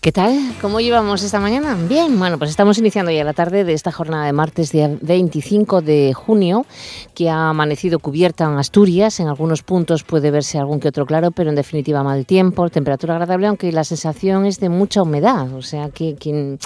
¿Qué tal? ¿Cómo llevamos esta mañana? Bien, bueno, pues estamos iniciando ya la tarde de esta jornada de martes, día 25 de junio, que ha amanecido cubierta en Asturias. En algunos puntos puede verse algún que otro claro, pero en definitiva mal tiempo, temperatura agradable, aunque la sensación es de mucha humedad. O sea que quien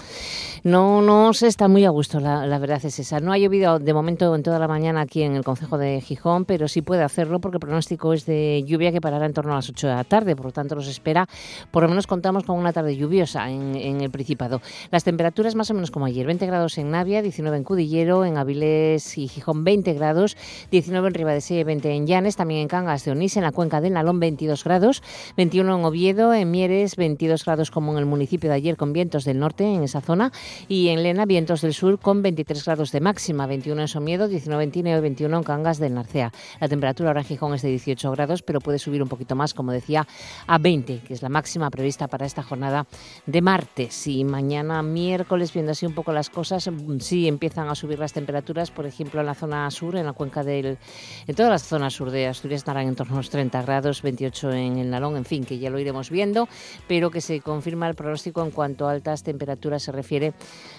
no, no se está muy a gusto, la, verdad es esa. No ha llovido de momento en toda la mañana aquí en el Concejo de Gijón, pero sí puede hacerlo porque el pronóstico es de lluvia que parará en torno a las 8 de la tarde. Por lo tanto, nos espera, por lo menos contamos con una tarde lluviosa en, el Principado. Las temperaturas más o menos como ayer, 20 grados en Navia, 19 en Cudillero, en Avilés y Gijón 20 grados, 19 en Ribadesella, 20 en Llanes, también en Cangas de Onís, en la cuenca del Nalón 22 grados, 21 en Oviedo, en Mieres 22 grados como en el municipio de ayer con vientos del norte en esa zona y en Lena vientos del sur con 23 grados de máxima, 21 en Somiedo, 19 en Tineo y 21 en Cangas del Narcea. La temperatura ahora en Gijón es de 18 grados, pero puede subir un poquito más, como decía, a 20, que es la máxima prevista para esta jornada de martes y mañana miércoles, viendo así un poco las cosas, mm, sí empiezan a subir las temperaturas, por ejemplo en la zona sur, en la cuenca del... En todas las zonas sur de Asturias estarán en torno a los 30 grados, 28 en el Nalón, en fin, que ya lo iremos viendo, pero que se confirma el pronóstico en cuanto a altas temperaturas se refiere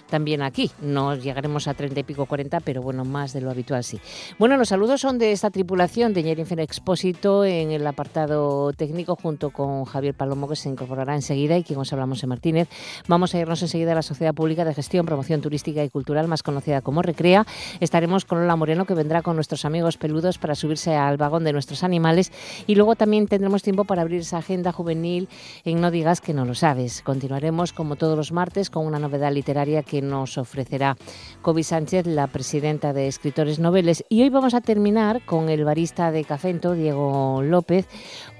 también aquí. No llegaremos a 30 y pico 40, pero bueno, más de lo habitual sí. Bueno, los saludos son de esta tripulación de Ñerinfen Expósito en el apartado técnico junto con Javier Palomo que se incorporará enseguida y quien os hablamos en Martínez. Vamos a irnos enseguida a la Sociedad Pública de Gestión, Promoción Turística y Cultural, más conocida como Recrea. Estaremos con Lola Moreno que vendrá con nuestros amigos peludos para subirse al vagón de nuestros animales y luego también tendremos tiempo para abrir esa agenda juvenil en No digas que no lo sabes. Continuaremos como todos los martes con una novedad literaria que nos ofrecerá Kobe Sánchez, la presidenta de Escritores Noveles. Y hoy vamos a terminar con el barista de Cafento, Diego López,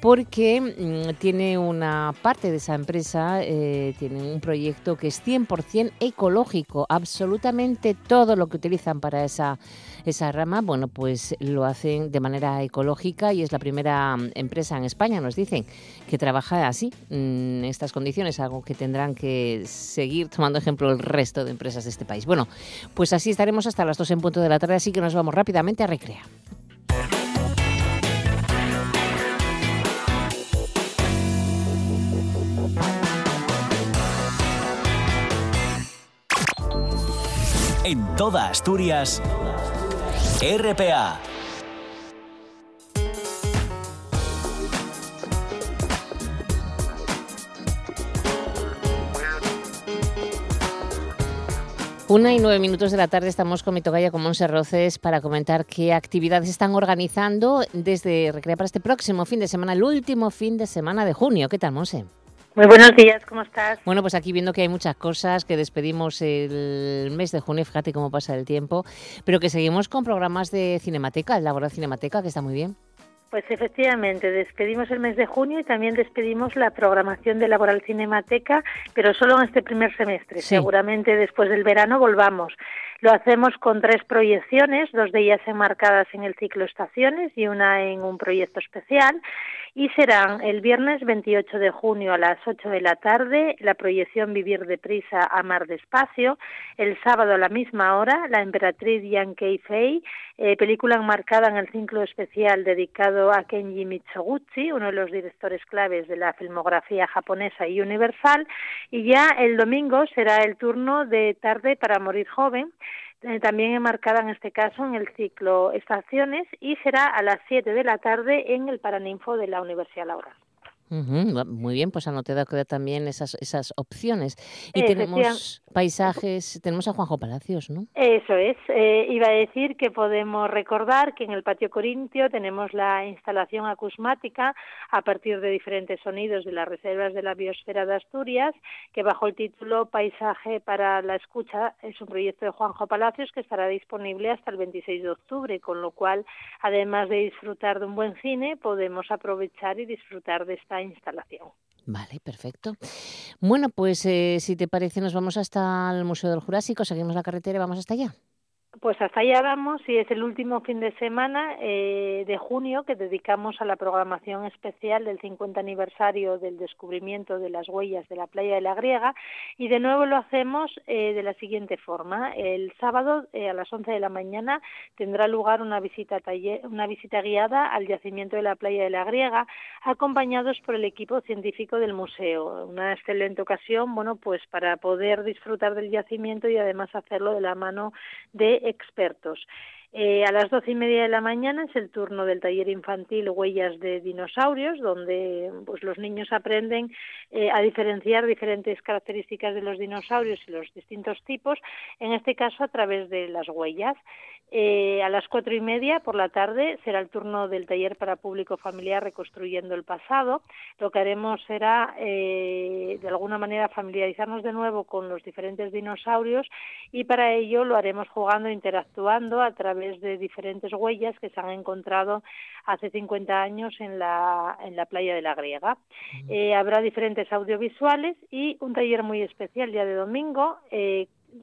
porque mm, tiene una parte de esa empresa, eh, tiene un proyecto que es 100% ecológico, absolutamente todo lo que utilizan para esa, esa rama, bueno, pues lo hacen de manera ecológica y es la primera mm, empresa en España, nos dicen, que trabaja así, en estas condiciones, algo que tendrán que seguir tomando ejemplo el resto de empresas de este país. Bueno, pues así estaremos hasta las 2 en punto de la tarde, así que nos vamos rápidamente a recrear. En toda Asturias, RPA Una y nueve minutos de la tarde estamos con mi togaya con Monse Roces para comentar qué actividades están organizando desde Recrea para este próximo fin de semana, el último fin de semana de junio. ¿Qué tal, Monse? Muy buenos días, ¿cómo estás? Bueno, pues aquí viendo que hay muchas cosas, que despedimos el mes de junio, fíjate cómo pasa el tiempo, pero que seguimos con programas de Cinemateca, el Laboral Cinemateca, que está muy bien. Pues efectivamente, despedimos el mes de junio y también despedimos la programación de Laboral Cinemateca, pero solo en este primer semestre. Seguramente después del verano volvamos. Lo hacemos con tres proyecciones, dos de ellas enmarcadas en el ciclo Estaciones y una en un proyecto especial y serán el viernes 28 de junio a las 8 de la tarde la proyección Vivir deprisa, amar despacio, el sábado a la misma hora la Emperatriz Yankei Fei, eh, película enmarcada en el ciclo especial dedicado a Kenji Mitsuguchi, uno de los directores claves de la filmografía japonesa y universal, y ya el domingo será el turno de tarde para morir joven, eh, también enmarcada en este caso en el ciclo Estaciones y será a las 7 de la tarde en el Paraninfo de la Universidad Laura. Muy bien, pues anoté también esas, esas opciones. Y tenemos paisajes, tenemos a Juanjo Palacios, ¿no? Eso es. Eh, iba a decir que podemos recordar que en el patio Corintio tenemos la instalación acusmática a partir de diferentes sonidos de las reservas de la biosfera de Asturias, que bajo el título Paisaje para la Escucha es un proyecto de Juanjo Palacios que estará disponible hasta el 26 de octubre, con lo cual, además de disfrutar de un buen cine, podemos aprovechar y disfrutar de esta instalación. Vale, perfecto. Bueno, pues eh, si te parece, nos vamos hasta el Museo del Jurásico, seguimos la carretera y vamos hasta allá. Pues hasta allá vamos y es el último fin de semana eh, de junio que dedicamos a la programación especial del 50 aniversario del descubrimiento de las huellas de la playa de la Griega y de nuevo lo hacemos eh, de la siguiente forma. El sábado eh, a las 11 de la mañana tendrá lugar una visita, una visita guiada al yacimiento de la playa de la Griega acompañados por el equipo científico del museo. Una excelente ocasión, bueno, pues para poder disfrutar del yacimiento y además hacerlo de la mano de expertos. Eh, a las doce y media de la mañana es el turno del taller infantil Huellas de Dinosaurios, donde pues, los niños aprenden eh, a diferenciar diferentes características de los dinosaurios y los distintos tipos, en este caso a través de las huellas. Eh, a las cuatro y media por la tarde será el turno del taller para público familiar Reconstruyendo el Pasado. Lo que haremos será, de alguna manera, familiarizarnos de nuevo con los diferentes dinosaurios y para ello lo haremos jugando, interactuando a través de diferentes huellas que se han encontrado hace 50 años en la, en la playa de la Griega. Eh, habrá diferentes audiovisuales y un taller muy especial día de domingo.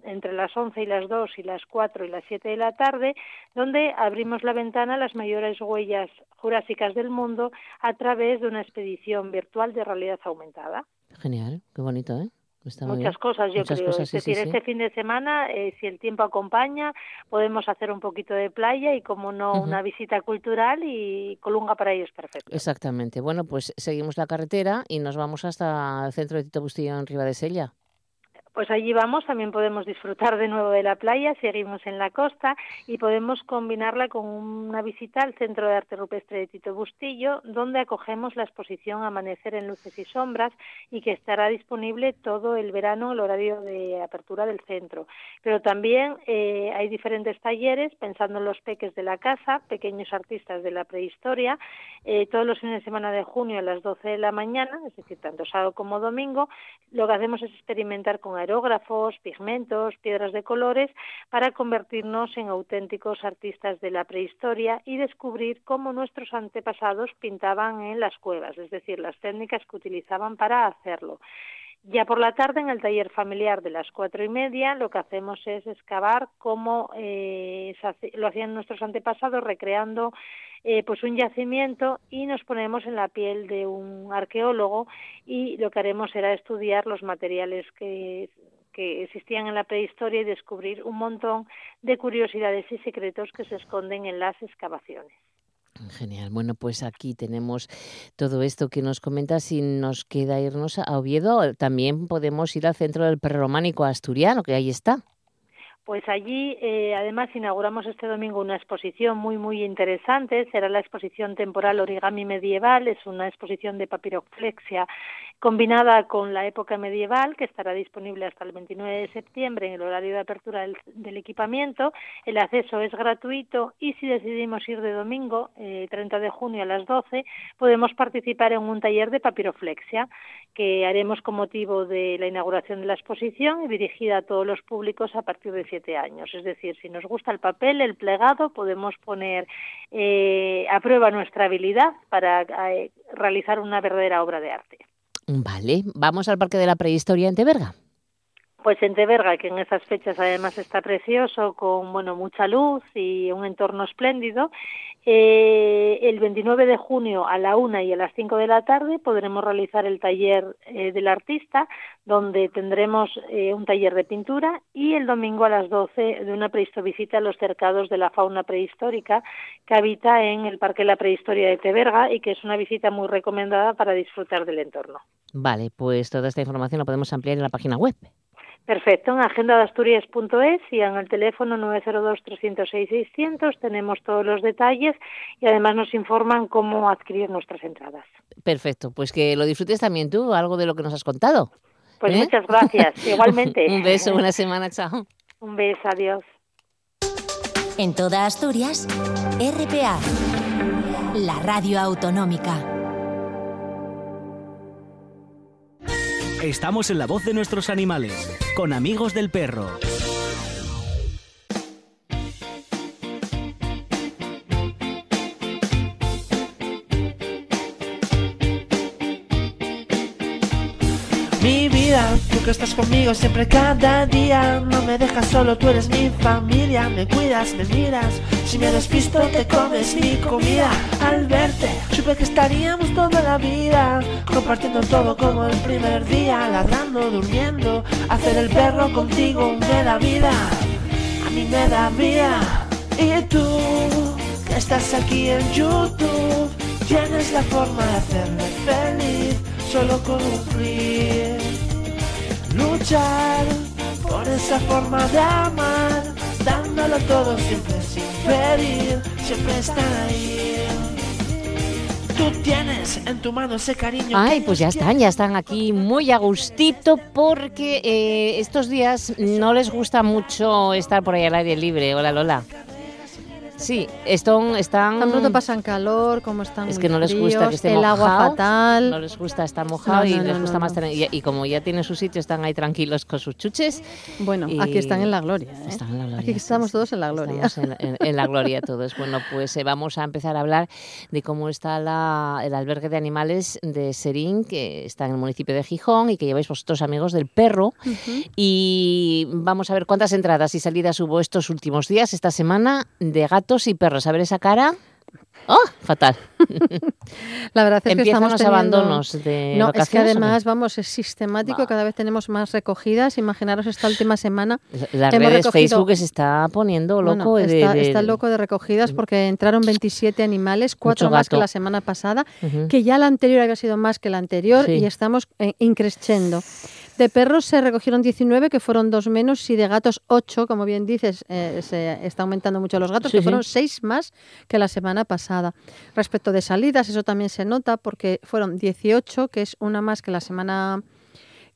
Entre las 11 y las 2 y las 4 y las 7 de la tarde, donde abrimos la ventana a las mayores huellas jurásicas del mundo a través de una expedición virtual de realidad aumentada. Genial, qué bonito, ¿eh? Muchas cosas, yo creo. es decir, este fin de semana, eh, si el tiempo acompaña, podemos hacer un poquito de playa y, como no, una visita cultural y Colunga para ellos perfecto. Exactamente. Bueno, pues seguimos la carretera y nos vamos hasta el centro de Tito Bustillo en Riva de Sella. Pues allí vamos, también podemos disfrutar de nuevo de la playa, seguimos en la costa y podemos combinarla con una visita al Centro de Arte Rupestre de Tito Bustillo, donde acogemos la exposición Amanecer en Luces y Sombras y que estará disponible todo el verano, el horario de apertura del centro. Pero también eh, hay diferentes talleres, pensando en los peques de la casa, pequeños artistas de la prehistoria, eh, todos los fines de semana de junio a las 12 de la mañana, es decir, tanto sábado como domingo, lo que hacemos es experimentar con aerógrafos, pigmentos, piedras de colores, para convertirnos en auténticos artistas de la prehistoria y descubrir cómo nuestros antepasados pintaban en las cuevas, es decir, las técnicas que utilizaban para hacerlo. Ya por la tarde, en el taller familiar de las cuatro y media, lo que hacemos es excavar cómo eh, lo hacían nuestros antepasados, recreando eh, pues un yacimiento y nos ponemos en la piel de un arqueólogo y lo que haremos será estudiar los materiales que que existían en la prehistoria y descubrir un montón de curiosidades y secretos que se esconden en las excavaciones. Genial. Bueno, pues aquí tenemos todo esto que nos comentas y nos queda irnos a Oviedo. También podemos ir al centro del prerrománico asturiano, que ahí está. Pues allí, eh, además, inauguramos este domingo una exposición muy, muy interesante. Será la exposición temporal Origami Medieval. Es una exposición de papiroflexia combinada con la época medieval, que estará disponible hasta el 29 de septiembre en el horario de apertura del, equipamiento. El acceso es gratuito y si decidimos ir de domingo, eh, 30 de junio a las 12, podemos participar en un taller de papiroflexia que haremos con motivo de la inauguración de la exposición y dirigida a todos los públicos a partir de siete años. Es decir, si nos gusta el papel, el plegado, podemos poner eh, a prueba nuestra habilidad para eh, realizar una verdadera obra de arte. Vale, vamos al Parque de la Prehistoria en Teberga. Pues en Teberga, que en esas fechas además está precioso, con bueno mucha luz y un entorno espléndido, eh, el 29 de junio a la una y a las 5 de la tarde podremos realizar el taller eh, del artista, donde tendremos eh, un taller de pintura y el domingo a las 12 de una prehistovisita a los cercados de la fauna prehistórica que habita en el Parque de la Prehistoria de Teberga y que es una visita muy recomendada para disfrutar del entorno. Vale, pues toda esta información la podemos ampliar en la página web. Perfecto, en agendadasturias.es y en el teléfono 902-306-600 tenemos todos los detalles y además nos informan cómo adquirir nuestras entradas. Perfecto, pues que lo disfrutes también tú, algo de lo que nos has contado. Pues ¿Eh? muchas gracias, igualmente. Un beso, buena semana, chao. Un beso, adiós. En toda Asturias, RPA, la radio autonómica. Estamos en la voz de nuestros animales, con amigos del perro. Tú que estás conmigo siempre cada día. No me dejas solo, tú eres mi familia. Me cuidas, me miras. Si me despisto, te comes mi comida. Al verte, supe que estaríamos toda la vida. Compartiendo todo como el primer día. Ladrando, durmiendo. Hacer el perro contigo me da vida. A mí me da vida. Y tú, que estás aquí en YouTube, tienes la forma de hacerme feliz solo cumplir, luchar por esa forma de amar, dándolo todo siempre sin pedir, siempre estar ahí. Tú tienes en tu mano ese cariño. Ay, pues ya están, ya están aquí muy a gustito porque eh, estos días no les gusta mucho estar por ahí al aire libre. Hola Lola. Sí, están... están pronto pasan calor, como están Es que no les gusta que esté el mojado, agua fatal. No les gusta estar mojado No, y no, les gusta más tener... Y, y como ya tienen su sitio, están ahí tranquilos con sus chuches. Bueno, y- aquí están en la gloria. ¿eh? Están en la gloria, Aquí estamos todos en la gloria. Estamos en, en- en la gloria todos. Bueno, pues eh, vamos a empezar a hablar de cómo está la- el albergue de animales de Serín, que está en el municipio de Gijón y que lleváis vosotros amigos del perro. Y vamos a ver cuántas entradas y salidas hubo estos últimos días, esta semana, de gatos y perros. A ver esa cara. ¡Oh! Fatal. La verdad es que Empiezan estamos los teniendo- abandonos de No, es que además, vamos, es sistemático, cada vez tenemos más recogidas. Imaginaros esta última semana. Las redes recogido- Facebook se está poniendo loco. Bueno, de- está, de- está loco de recogidas porque entraron 27 animales, cuatro más que la semana pasada, que ya la anterior había sido más que la anterior Sí. y estamos eh, increciendo. De perros se recogieron 19, que fueron dos menos, y de gatos 8, como bien dices, eh, se está aumentando mucho los gatos, Sí, que fueron 6 más que la semana pasada. Respecto de salidas, eso también se nota porque fueron 18, que es una más que la semana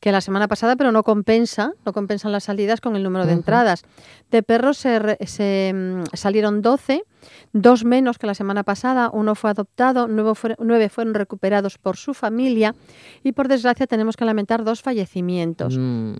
que la semana pasada, pero no compensa, no compensan las salidas con el número de Ujú. entradas. De perros se, se, mm, salieron 12, dos menos que la semana pasada, uno fue adoptado, nueve, fueron- nueve fueron recuperados por su familia y por desgracia tenemos que lamentar dos fallecimientos. Mm.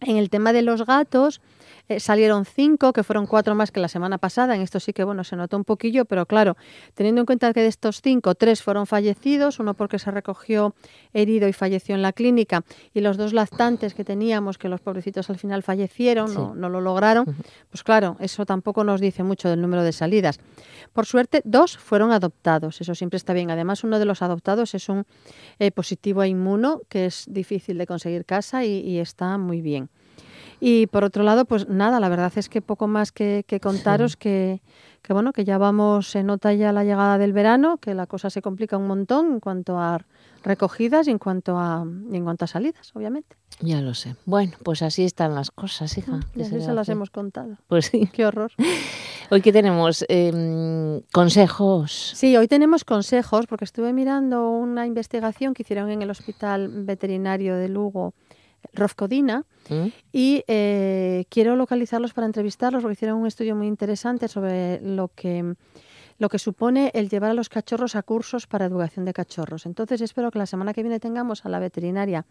En el tema de los gatos eh, salieron cinco, que fueron cuatro más que la semana pasada. En esto sí que bueno se notó un poquillo, pero claro, teniendo en cuenta que de estos cinco, tres fueron fallecidos, uno porque se recogió herido y falleció en la clínica, y los dos lactantes que teníamos, que los pobrecitos al final fallecieron, Sí. no, no lo lograron, pues claro, eso tampoco nos dice mucho del número de salidas. Por suerte, dos fueron adoptados, eso siempre está bien. Además, uno de los adoptados es un eh, positivo a inmuno, que es difícil de conseguir casa y, y está muy bien. Y por otro lado, pues nada, la verdad es que poco más que, que contaros que, que bueno, que ya vamos, se nota ya la llegada del verano, que la cosa se complica un montón en cuanto a recogidas y en cuanto a, y en cuanto a salidas, obviamente. Ya lo sé. Bueno, pues así están las cosas, hija. Y ¿Qué así se las hemos contado. Pues sí. Qué horror. Hoy que tenemos Em, consejos. Sí, hoy tenemos consejos porque estuve mirando una investigación que hicieron en el Hospital Veterinario de Lugo, Rofcodina, ¿Mm? y eh, quiero localizarlos para entrevistarlos porque hicieron un estudio muy interesante sobre lo que lo que supone el llevar a los cachorros a cursos para educación de cachorros. Entonces espero que la semana que viene tengamos a la veterinaria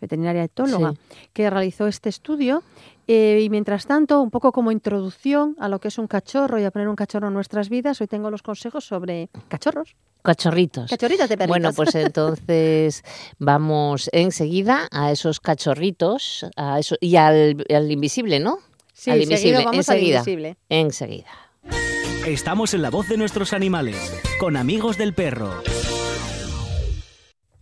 veterinaria etóloga, que realizó este estudio. eh, y mientras tanto, un poco como introducción a lo que es un cachorro y a poner un cachorro en nuestras vidas, hoy tengo los consejos sobre cachorros. Cachorritos. Cachorritos de perritos. Bueno, pues entonces vamos enseguida a esos cachorritos a eso, y al, al invisible, ¿no? sí, al seguido invisible, vamos al enseguida. invisible. Enseguida. Estamos en la voz de nuestros animales, con amigos del perro.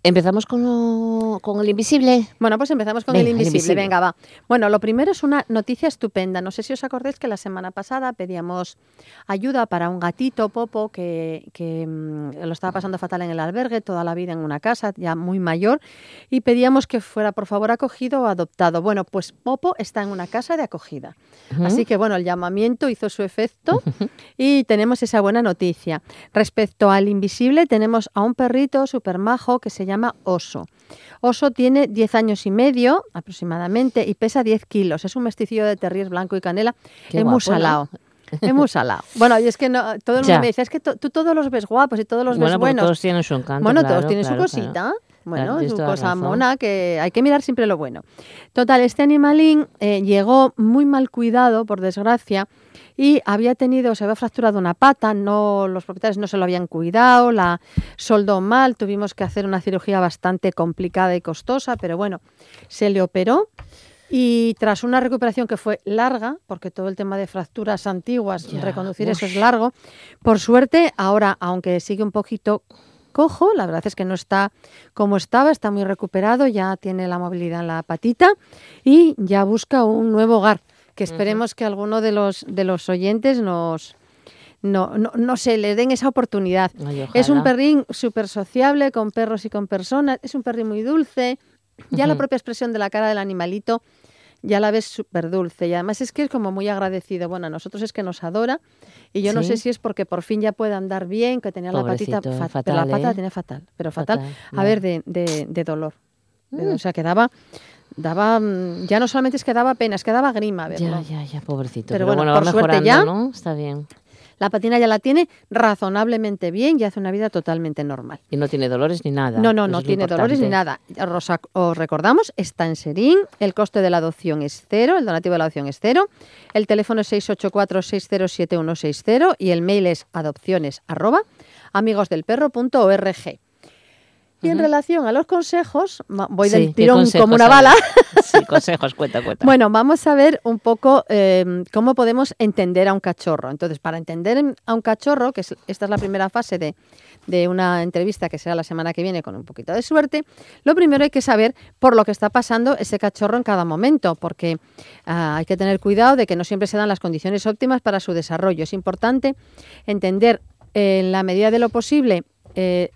Empezamos con, lo- con el invisible. Bueno, pues empezamos con Venga, el el invisible. Venga, va. Bueno, lo primero es una noticia estupenda. No sé si os acordáis que la semana pasada pedíamos ayuda para un gatito, Popo, que, que, mm, lo estaba pasando fatal en el albergue, toda la vida en una casa, ya muy mayor, y pedíamos que fuera, por favor, acogido o adoptado. Bueno, pues Popo está en una casa de acogida. Así que, bueno, el llamamiento hizo su efecto y tenemos esa buena noticia. Respecto al invisible, tenemos a un perrito súper majo que se llama Oso. Oso tiene 10 años y medio aproximadamente y pesa 10 kilos. Es un mesticillo de terrier blanco y canela. Qué es muy guapo, ¿no? salado. Es muy salado. Bueno, y es que no, todo el mundo Ya. me dice, es que to- tú todos los ves guapos y todos los bueno, ves buenos. todos tienen su encanto. bueno, claro, todos tienen claro, su claro. cosita. Bueno, es una cosa mona que hay que mirar siempre lo bueno. Total, este animalín eh, llegó muy mal cuidado, por desgracia, y había tenido, se había fracturado una pata, no, los propietarios no se lo habían cuidado, la soldó mal, tuvimos que hacer una cirugía bastante complicada y costosa, pero bueno, se le operó. Y tras una recuperación que fue larga, porque todo el tema de fracturas antiguas, reconducir eso es largo, por suerte, ahora, aunque sigue un poquito cojo, la verdad es que no está como estaba, está muy recuperado, ya tiene la movilidad en la patita y ya busca un nuevo hogar que esperemos que alguno de los, de los oyentes nos, no, no, no se le den esa oportunidad. es un perrín súper sociable con perros y con personas, es un perrín muy dulce, ya la propia expresión de la cara del animalito ya la ves súper dulce y además es que es como muy agradecido. Bueno, a nosotros es que nos adora y yo no sé si es porque por fin ya puede andar bien, que tenía la patita fatal, pero la pata la ¿eh? tiene fatal, pero fatal, a ver, de, de, dolor. Mm. O sea, quedaba daba mm, ya no solamente es que daba pena, es que daba grima verlo. Ya, ya, ya, pobrecito. Pero, bueno, por suerte ya ¿no? está bien. La patina ya la tiene razonablemente bien y hace una vida totalmente normal. Y no tiene dolores ni nada. No, no, no tiene dolores ni nada. Rosa, os recordamos, está en Serín, el coste de la adopción es cero, el donativo de la adopción es cero, el teléfono es 684-607160 y el mail es adopciones arroba amigosdelperro.org. Y en relación a los consejos, voy del tirón como una bala. Sí, consejos, cuenta, cuenta. bueno, vamos a ver un poco em, cómo podemos entender a un cachorro. Entonces, para entender a un cachorro, que esta es la primera fase de, de, una entrevista que será la semana que viene con un poquito de suerte, lo primero hay que saber por lo que está pasando ese cachorro en cada momento, porque ah, hay que tener cuidado de que no siempre se dan las condiciones óptimas para su desarrollo. Es importante entender en la medida de lo posible eh,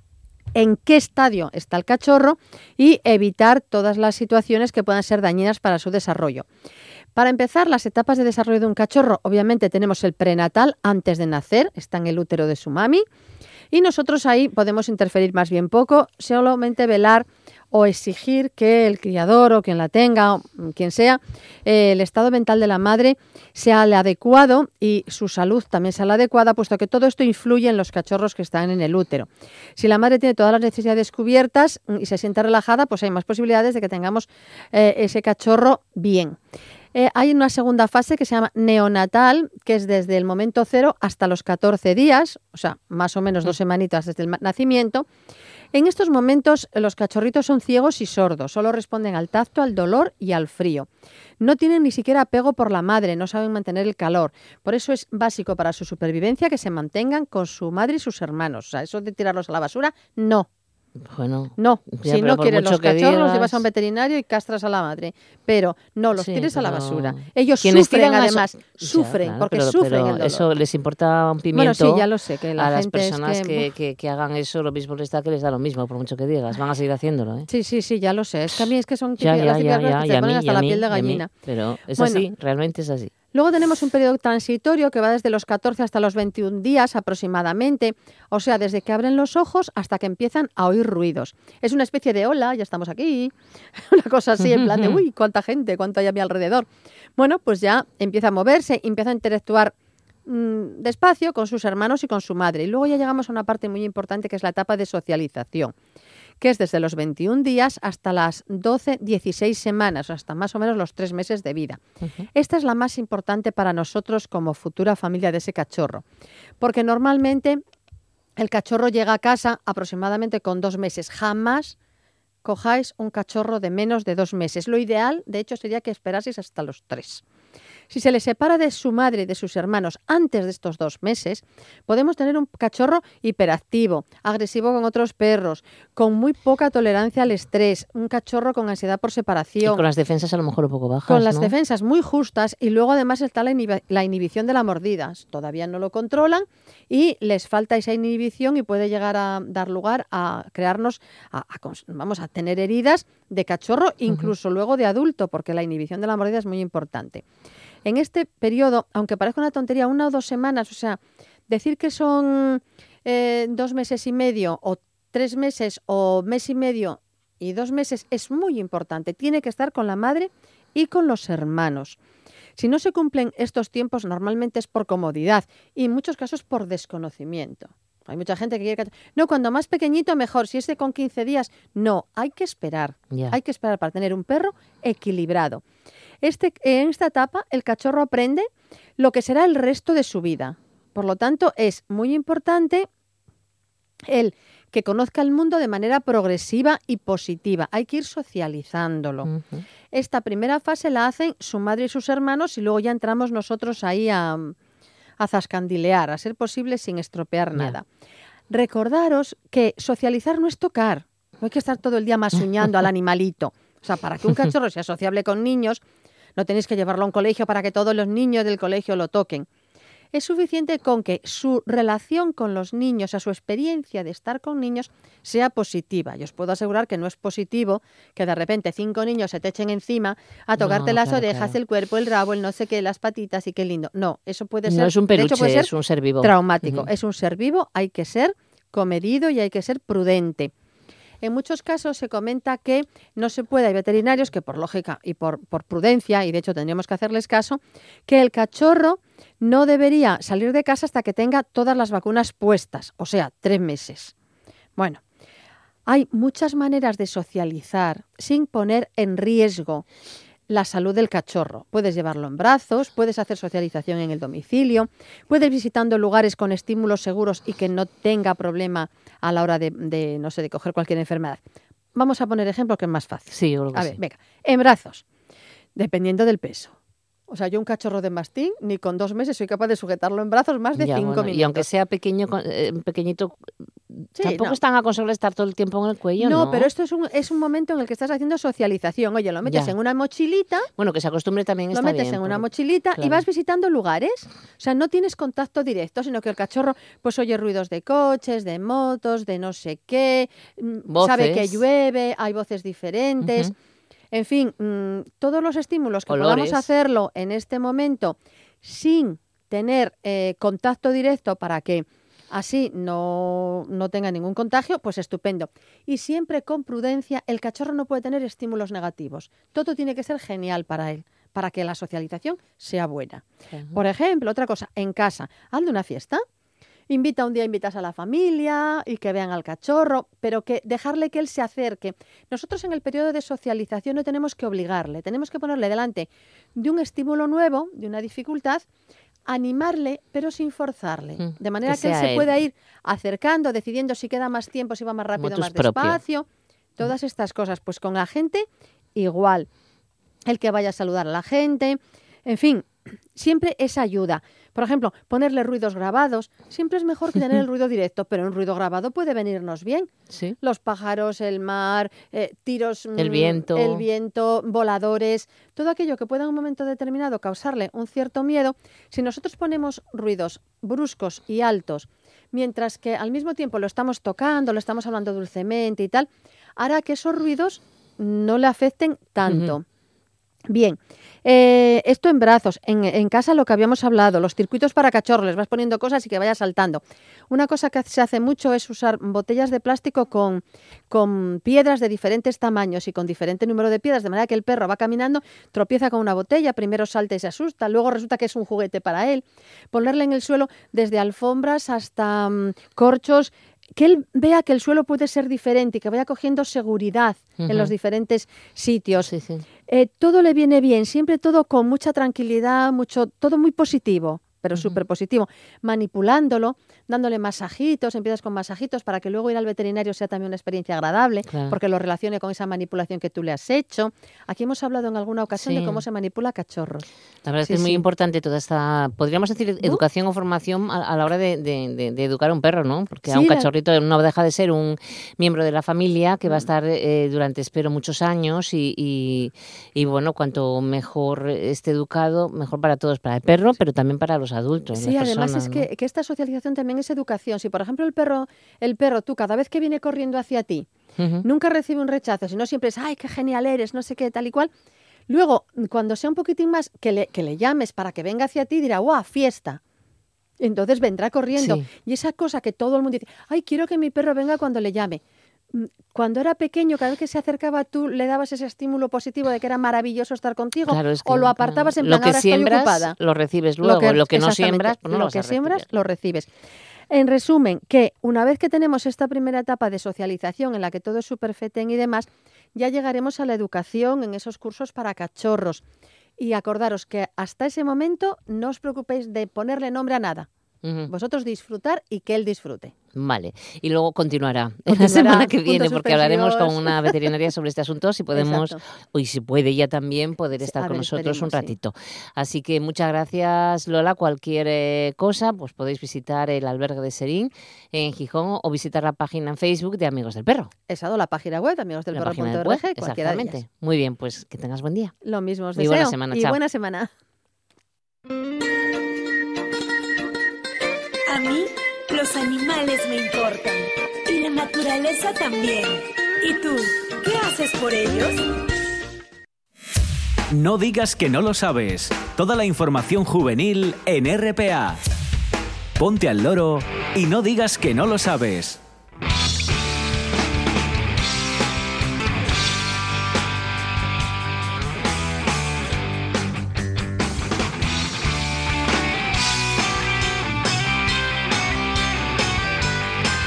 en qué estadio está el cachorro y evitar todas las situaciones que puedan ser dañinas para su desarrollo. Para empezar, las etapas de desarrollo de un cachorro, obviamente tenemos el prenatal antes de nacer, está en el útero de su mami, y nosotros ahí podemos interferir más bien poco, solamente velar o exigir que el criador o quien la tenga, o quien sea, eh, el estado mental de la madre sea el adecuado y su salud también sea la adecuada, puesto que todo esto influye en los cachorros que están en el útero. Si la madre tiene todas las necesidades cubiertas mm, y se siente relajada, pues hay más posibilidades de que tengamos eh, ese cachorro bien. Eh, hay una segunda fase que se llama neonatal, que es desde el momento cero hasta los 14 días, o sea, más o menos dos semanitas desde el nacimiento. En estos momentos los cachorritos son ciegos y sordos, solo responden al tacto, al dolor y al frío. No tienen ni siquiera apego por la madre, no saben mantener el calor. Por eso es básico para su supervivencia que se mantengan con su madre y sus hermanos. O sea, eso de tirarlos a la basura, no. Bueno, no, si no quieres los cachorros, los llevas a un veterinario y castras a la madre. Pero no los tires a la basura. Ellos sufren, además, sufren, porque sufren el dolor. Eso les importa un pimiento. Bueno, sí, ya lo sé. Que a las personas que... Que, hagan eso, lo mismo les da que les da lo mismo, por mucho que digas. Van a seguir haciéndolo. ¿eh? Sí, sí, sí, ya lo sé. Es que a mí es que son ya, ya, que te ponen hasta la piel de gallina. Pero es así, realmente es así. Luego tenemos un periodo transitorio que va desde los 14 hasta los 21 días aproximadamente, o sea, desde que abren los ojos hasta que empiezan a oír ruidos. Es una especie de hola, ya estamos aquí, una cosa así en plan de, uy, cuánta gente, cuánto hay a mi alrededor. Bueno, pues ya empieza a moverse, empieza a interactuar mm, despacio con sus hermanos y con su madre. Y luego ya llegamos a una parte muy importante que es la etapa de socialización que es desde los 21 días hasta las 12, 16 semanas, hasta más o menos los tres meses de vida. Esta es la más importante para nosotros como futura familia de ese cachorro, porque normalmente el cachorro llega a casa aproximadamente con dos meses. Jamás cojáis un cachorro de menos de dos meses. Lo ideal, de hecho, sería que esperaseis hasta los tres. Si se le separa de su madre y de sus hermanos antes de estos dos meses, podemos tener un cachorro hiperactivo, agresivo con otros perros, con muy poca tolerancia al estrés, un cachorro con ansiedad por separación. Y con las defensas a lo mejor un poco bajas. Con las defensas muy justas y luego además está la, inhibición de la mordida. Todavía no lo controlan y les falta esa inhibición y puede llegar a dar lugar a crearnos, a, vamos a tener heridas de cachorro, incluso luego de adulto, porque la inhibición de la mordida es muy importante. En este periodo, aunque parezca una tontería, una o dos semanas, o sea, decir que son eh, dos meses y medio o tres meses o mes y medio y dos meses es muy importante. Tiene que estar con la madre y con los hermanos. Si no se cumplen estos tiempos, normalmente es por comodidad y en muchos casos por desconocimiento. Hay mucha gente que quiere... No, cuando más pequeñito mejor. Si es de con 15 días, no. Hay que esperar. Hay que esperar para tener un perro equilibrado. Este, en esta etapa, el cachorro aprende lo que será el resto de su vida. Por lo tanto, es muy importante el que conozca el mundo de manera progresiva y positiva. Hay que ir socializándolo. Esta primera fase la hacen su madre y sus hermanos y luego ya entramos nosotros ahí a, a zascandilear, a ser posible sin estropear nada. Recordaros que socializar no es tocar. No hay que estar todo el día masuñando al animalito. O sea, para que un cachorro sea sociable con niños, no tenéis que llevarlo a un colegio para que todos los niños del colegio lo toquen es suficiente con que su relación con los niños, a su experiencia de estar con niños, sea positiva. Yo os puedo asegurar que no es positivo que de repente cinco niños se te echen encima a tocarte las orejas, el cuerpo, el rabo, el no sé qué, las patitas y qué lindo. No, eso puede ser. No es un peluche, es un ser vivo. Traumático. Es un ser vivo, hay que ser comedido y hay que ser prudente. En muchos casos se comenta que no se puede, hay veterinarios que por lógica y por, por prudencia, y de hecho tendríamos que hacerles caso, que el cachorro no debería salir de casa hasta que tenga todas las vacunas puestas, o sea, tres meses. Bueno, hay muchas maneras de socializar sin poner en riesgo la salud del cachorro. Puedes llevarlo en brazos, puedes hacer socialización en el domicilio, puedes visitando lugares con estímulos seguros y que no tenga problema a la hora de, no sé, de coger cualquier enfermedad. Vamos a poner ejemplo que es más fácil. Sí, yo a ver, venga, en brazos, dependiendo del peso. O sea, yo un cachorro de mastín, ni con dos meses soy capaz de sujetarlo en brazos más de cinco minutos. Y aunque sea pequeño, eh, pequeñito, tampoco están aconsejables estar todo el tiempo en el cuello, ¿no? No, pero esto es un, es un momento en el que estás haciendo socialización. Oye, lo metes en una mochilita. Bueno, que se acostumbre también Lo metes en una mochilita y vas visitando lugares. O sea, no tienes contacto directo, sino que el cachorro pues oye ruidos de coches, de motos, de no sé qué, mm, sabe que llueve, hay voces diferentes. En fin, mm, todos los estímulos que podamos hacerlo en este momento sin tener eh, contacto directo para que así no, no, tenga ningún contagio, pues estupendo. Y siempre con prudencia, el cachorro no puede tener estímulos negativos. Todo tiene que ser genial para él, para que la socialización sea buena. Por ejemplo, otra cosa, en casa, hazle una fiesta, invita un día, invitas a la familia y que vean al cachorro, pero que dejarle que él se acerque. Nosotros en el periodo de socialización no tenemos que obligarle, tenemos que ponerle delante de un estímulo nuevo, de una dificultad, animarle, pero sin forzarle, mm, de manera que, él se pueda ir acercando, decidiendo si queda más tiempo, si va más rápido, más despacio, todas estas cosas. Pues con la gente igual, el que vaya a saludar a la gente, en fin, siempre es ayuda. Por ejemplo, ponerle ruidos grabados siempre es mejor que tener el ruido directo, pero un ruido grabado puede venirnos bien. ¿Sí? Los pájaros, el mar, eh, tiros, el mm, viento. el viento, voladores, todo aquello que pueda en un momento determinado causarle un cierto miedo. Si nosotros ponemos ruidos bruscos y altos, mientras que al mismo tiempo lo estamos tocando, lo estamos hablando dulcemente y tal, hará que esos ruidos no le afecten tanto. Bien, eh, esto en brazos, en, casa lo que habíamos hablado, los circuitos para cachorros, les vas poniendo cosas y que vaya saltando. Una cosa que se hace mucho es usar botellas de plástico con, con piedras de diferentes tamaños y con diferente número de piedras, de manera que el perro va caminando, tropieza con una botella, primero salta y se asusta, luego resulta que es un juguete para él. Ponerle en el suelo desde alfombras hasta mm, corchos, que él vea que el suelo puede ser diferente y que vaya cogiendo seguridad en los diferentes sitios. Eh, todo le viene bien, siempre todo con mucha tranquilidad, mucho, todo muy positivo pero súper positivo, manipulándolo, dándole masajitos, empiezas con masajitos para que luego ir al veterinario sea también una experiencia agradable, porque lo relacione con esa manipulación que tú le has hecho. Aquí hemos hablado en alguna ocasión de cómo se manipula cachorros. La verdad es que es muy importante toda esta, podríamos decir, educación o formación a, la hora de, educar a un perro, ¿no? Porque a un cachorrito no deja de ser un miembro de la familia que va a mm. estar eh, durante, espero, muchos años y, bueno, cuanto mejor esté educado, mejor para todos, para el perro, pero también para los adultos. Sí, además es que, esta socialización también es educación. Si, por ejemplo, el perro, el perro, tú cada vez que viene corriendo hacia ti, nunca recibe un rechazo, sino siempre es, ay, qué genial eres, no sé qué, tal y cual. Luego, cuando sea un poquitín más, que le, que le llames para que venga hacia ti, dirá, ¡guau, fiesta! Entonces vendrá corriendo. Y esa cosa que todo el mundo dice, ay, quiero que mi perro venga cuando le llame. Mm, cuando era pequeño, cada vez que se acercaba tú le dabas ese estímulo positivo de que era maravilloso estar contigo o lo apartabas en plan, lo que ahora siembras, estoy ocupada. Lo recibes luego, lo que, no siembras, pues no lo, que siembras, lo recibes. En resumen, que una vez que tenemos esta primera etapa de socialización en la que todo es súper feten y demás, ya llegaremos a la educación en esos cursos para cachorros. Y acordaros que hasta ese momento no os preocupéis de ponerle nombre a nada. Vosotros disfrutar y que él disfrute. Vale, y luego continuará, la semana que viene, porque hablaremos con una veterinaria sobre este asunto, si podemos, y si puede ella también poder estar con nosotros un ratito. Así que muchas gracias, Lola. Cualquier eh, cosa, pues podéis visitar el albergue de Serín en Gijón o visitar la página en Facebook de Amigos del Perro. Exacto, la página web, amigos del Perro. exactamente. Muy bien, pues que tengas buen día. Lo mismo os deseo. buena semana, y buena semana. A mí los animales me importan y la naturaleza también. ¿Y tú, qué haces por ellos? No digas que no lo sabes. Toda la información juvenil en RPA. Ponte al loro y no digas que no lo sabes.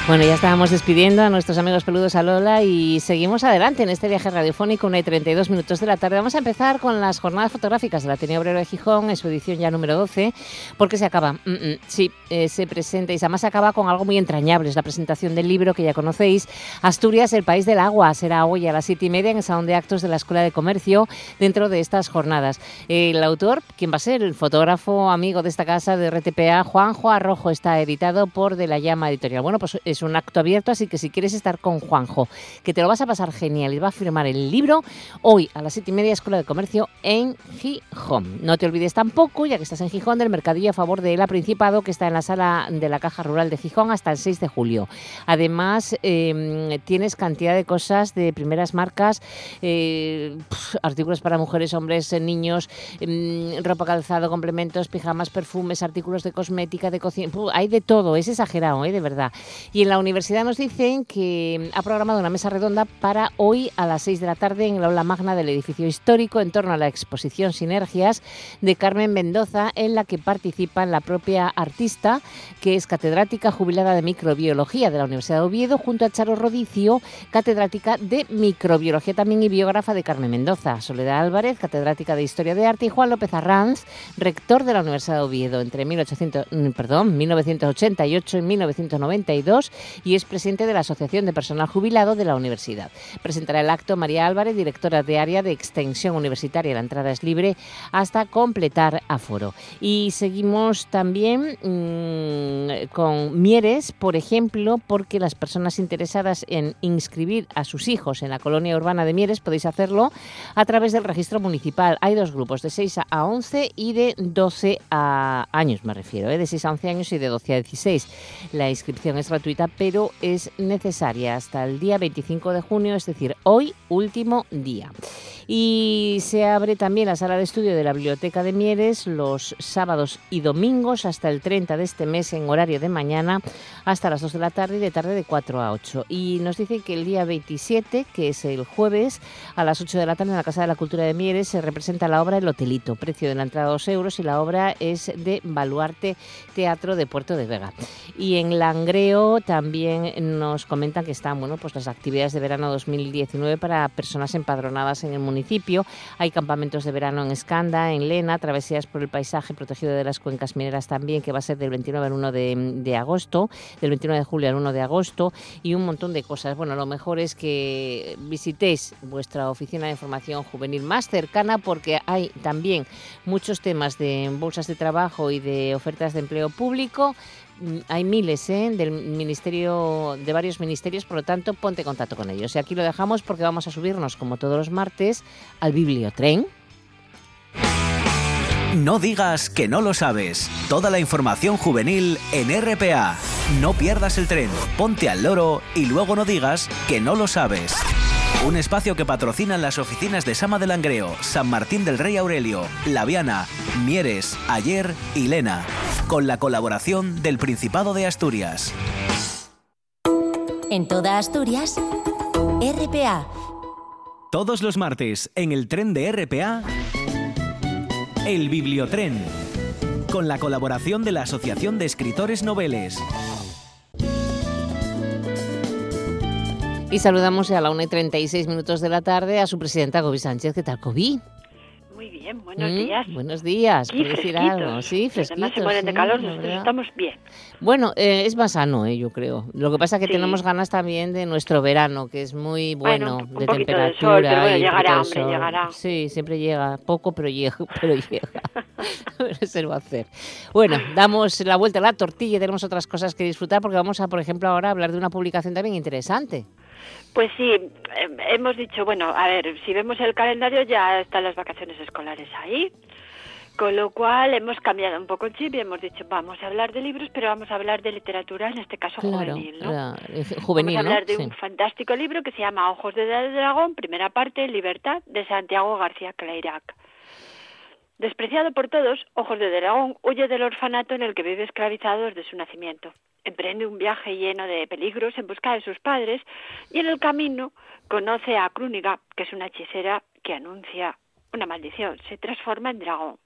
Bueno, ya estábamos despidiendo a nuestros amigos peludos a Lola y seguimos adelante en este viaje radiofónico, una y 32 minutos de la tarde. Vamos a empezar con las jornadas fotográficas de la Ateneo Obrero de Gijón, en su edición ya número 12, porque se acaba. Mm, mm, sí, eh, se presenta y además se acaba con algo muy entrañable, es la presentación del libro que ya conocéis, Asturias, el país del agua. Será hoy a las siete y media en el Salón de Actos de la Escuela de Comercio dentro de estas jornadas. El autor, ¿quién va a ser? El fotógrafo amigo de esta casa de RTPA, Juanjo Arrojo, está editado por De la Llama Editorial. Bueno, pues es un acto abierto, así que si quieres estar con Juanjo, que te lo vas a pasar genial y va a firmar el libro, hoy a las siete y media Escuela de Comercio en Gijón. No te olvides tampoco, ya que estás en Gijón, del mercadillo a favor de la Principado, que está en la sala de la Caja Rural de Gijón hasta el 6 de julio. Además, em, tienes cantidad de cosas de primeras marcas, eh, artículos para mujeres, hombres, eh, niños, em, ropa calzado, complementos, pijamas, perfumes, artículos de cosmética, de cocina, hay de todo, es exagerado, ¿eh? de verdad. Y en la universidad nos dicen que ha programado una mesa redonda para hoy a las 6 de la tarde en la aula magna del edificio histórico en torno a la exposición Sinergias de Carmen Mendoza, en la que participa la propia artista, que es catedrática jubilada de microbiología de la Universidad de Oviedo, junto a Charo Rodicio, catedrática de microbiología también y biógrafa de Carmen Mendoza, Soledad Álvarez, catedrática de historia de arte, y Juan López Arranz, rector de la Universidad de Oviedo. Entre 1800, mm, 1988 y 1992 y es presidente de la Asociación de Personal Jubilado de la Universidad. Presentará el acto María Álvarez, directora de área de extensión universitaria. La entrada es libre hasta completar aforo. Y seguimos también mmm, con Mieres, por ejemplo, porque las personas interesadas en inscribir a sus hijos en la colonia urbana de Mieres podéis hacerlo a través del registro municipal. Hay dos grupos, de 6 a 11 y de 12 a años, me refiero, ¿eh? de 6 a 11 años y de 12 a 16. La inscripción es gratuita, pero es necesaria hasta el día 25 de junio, es decir, hoy último día. Y se abre también la sala de estudio de la Biblioteca de Mieres los sábados y domingos hasta el 30 de este mes en horario de mañana hasta las 2 de la tarde y de tarde de 4 a 8. Y nos dicen que el día 27, que es el jueves, a las 8 de la tarde en la Casa de la Cultura de Mieres se representa la obra El Hotelito, precio de la entrada 2 euros y la obra es de Baluarte Teatro de Puerto de Vega. Y en Langreo también nos comentan que están bueno, pues las actividades de verano 2019 para personas empadronadas en el municipio. Hay campamentos de verano en Escanda, en Lena, travesías por el paisaje protegido de las cuencas mineras también, que va a ser del 29 al 1 de, agosto, del 29 de julio al 1 de agosto, y un montón de cosas. Bueno, lo mejor es que visitéis vuestra oficina de información juvenil más cercana porque hay también muchos temas de bolsas de trabajo y de ofertas de empleo público hay miles ¿eh? del ministerio de varios ministerios, por lo tanto, ponte en contacto con ellos. Y aquí lo dejamos porque vamos a subirnos, como todos los martes, al bibliotren. No digas que no lo sabes. Toda la información juvenil en RPA. No pierdas el tren, ponte al loro y luego no digas que no lo sabes. Un espacio que patrocinan las oficinas de Sama del Langreo, San Martín del Rey Aurelio, Laviana, Mieres, Ayer y Lena, con la colaboración del Principado de Asturias. En toda Asturias, RPA. Todos los martes, en el tren de RPA, el Bibliotren, con la colaboración de la Asociación de Escritores Noveles. Y saludamos a la 1 y 36 minutos de la tarde a su presidenta Gobi Sánchez. ¿Qué tal, Gobi? Muy bien, buenos Mm, días. Buenos días, decir algo. Sí, fresquitos. se mueren de calor, nosotros estamos bien. Bueno, eh, es más sano, eh, yo creo. Lo que pasa es que Sí. tenemos ganas también de nuestro verano, que es muy bueno, Bueno, un de poquito de temperatura. sol, pero bueno, llegará, hombre, llegará. Sí, siempre llega. Poco, pero llega. Pero llega. Se lo va a hacer. Bueno, damos la vuelta a la tortilla y tenemos otras cosas que disfrutar porque vamos a, por ejemplo, ahora hablar de una publicación también interesante. Pues sí, eh, hemos dicho, bueno, a ver, si vemos el calendario ya están las vacaciones escolares ahí, con lo cual hemos cambiado un poco el chip y hemos dicho, vamos a hablar de libros, pero vamos a hablar de literatura, en este caso Claro, juvenil, ¿no? la- juvenil, Vamos a hablar ¿no? de Sí. un fantástico libro que se llama Ojos de Dragón, primera parte, Libertad, de Santiago García Clairac. Despreciado por todos, Ojos de Dragón huye del orfanato en el que vive esclavizado desde su nacimiento. Emprende un viaje lleno de peligros en busca de sus padres y en el camino conoce a Krúniga, que es una hechicera que anuncia una maldición. Se transforma en dragón.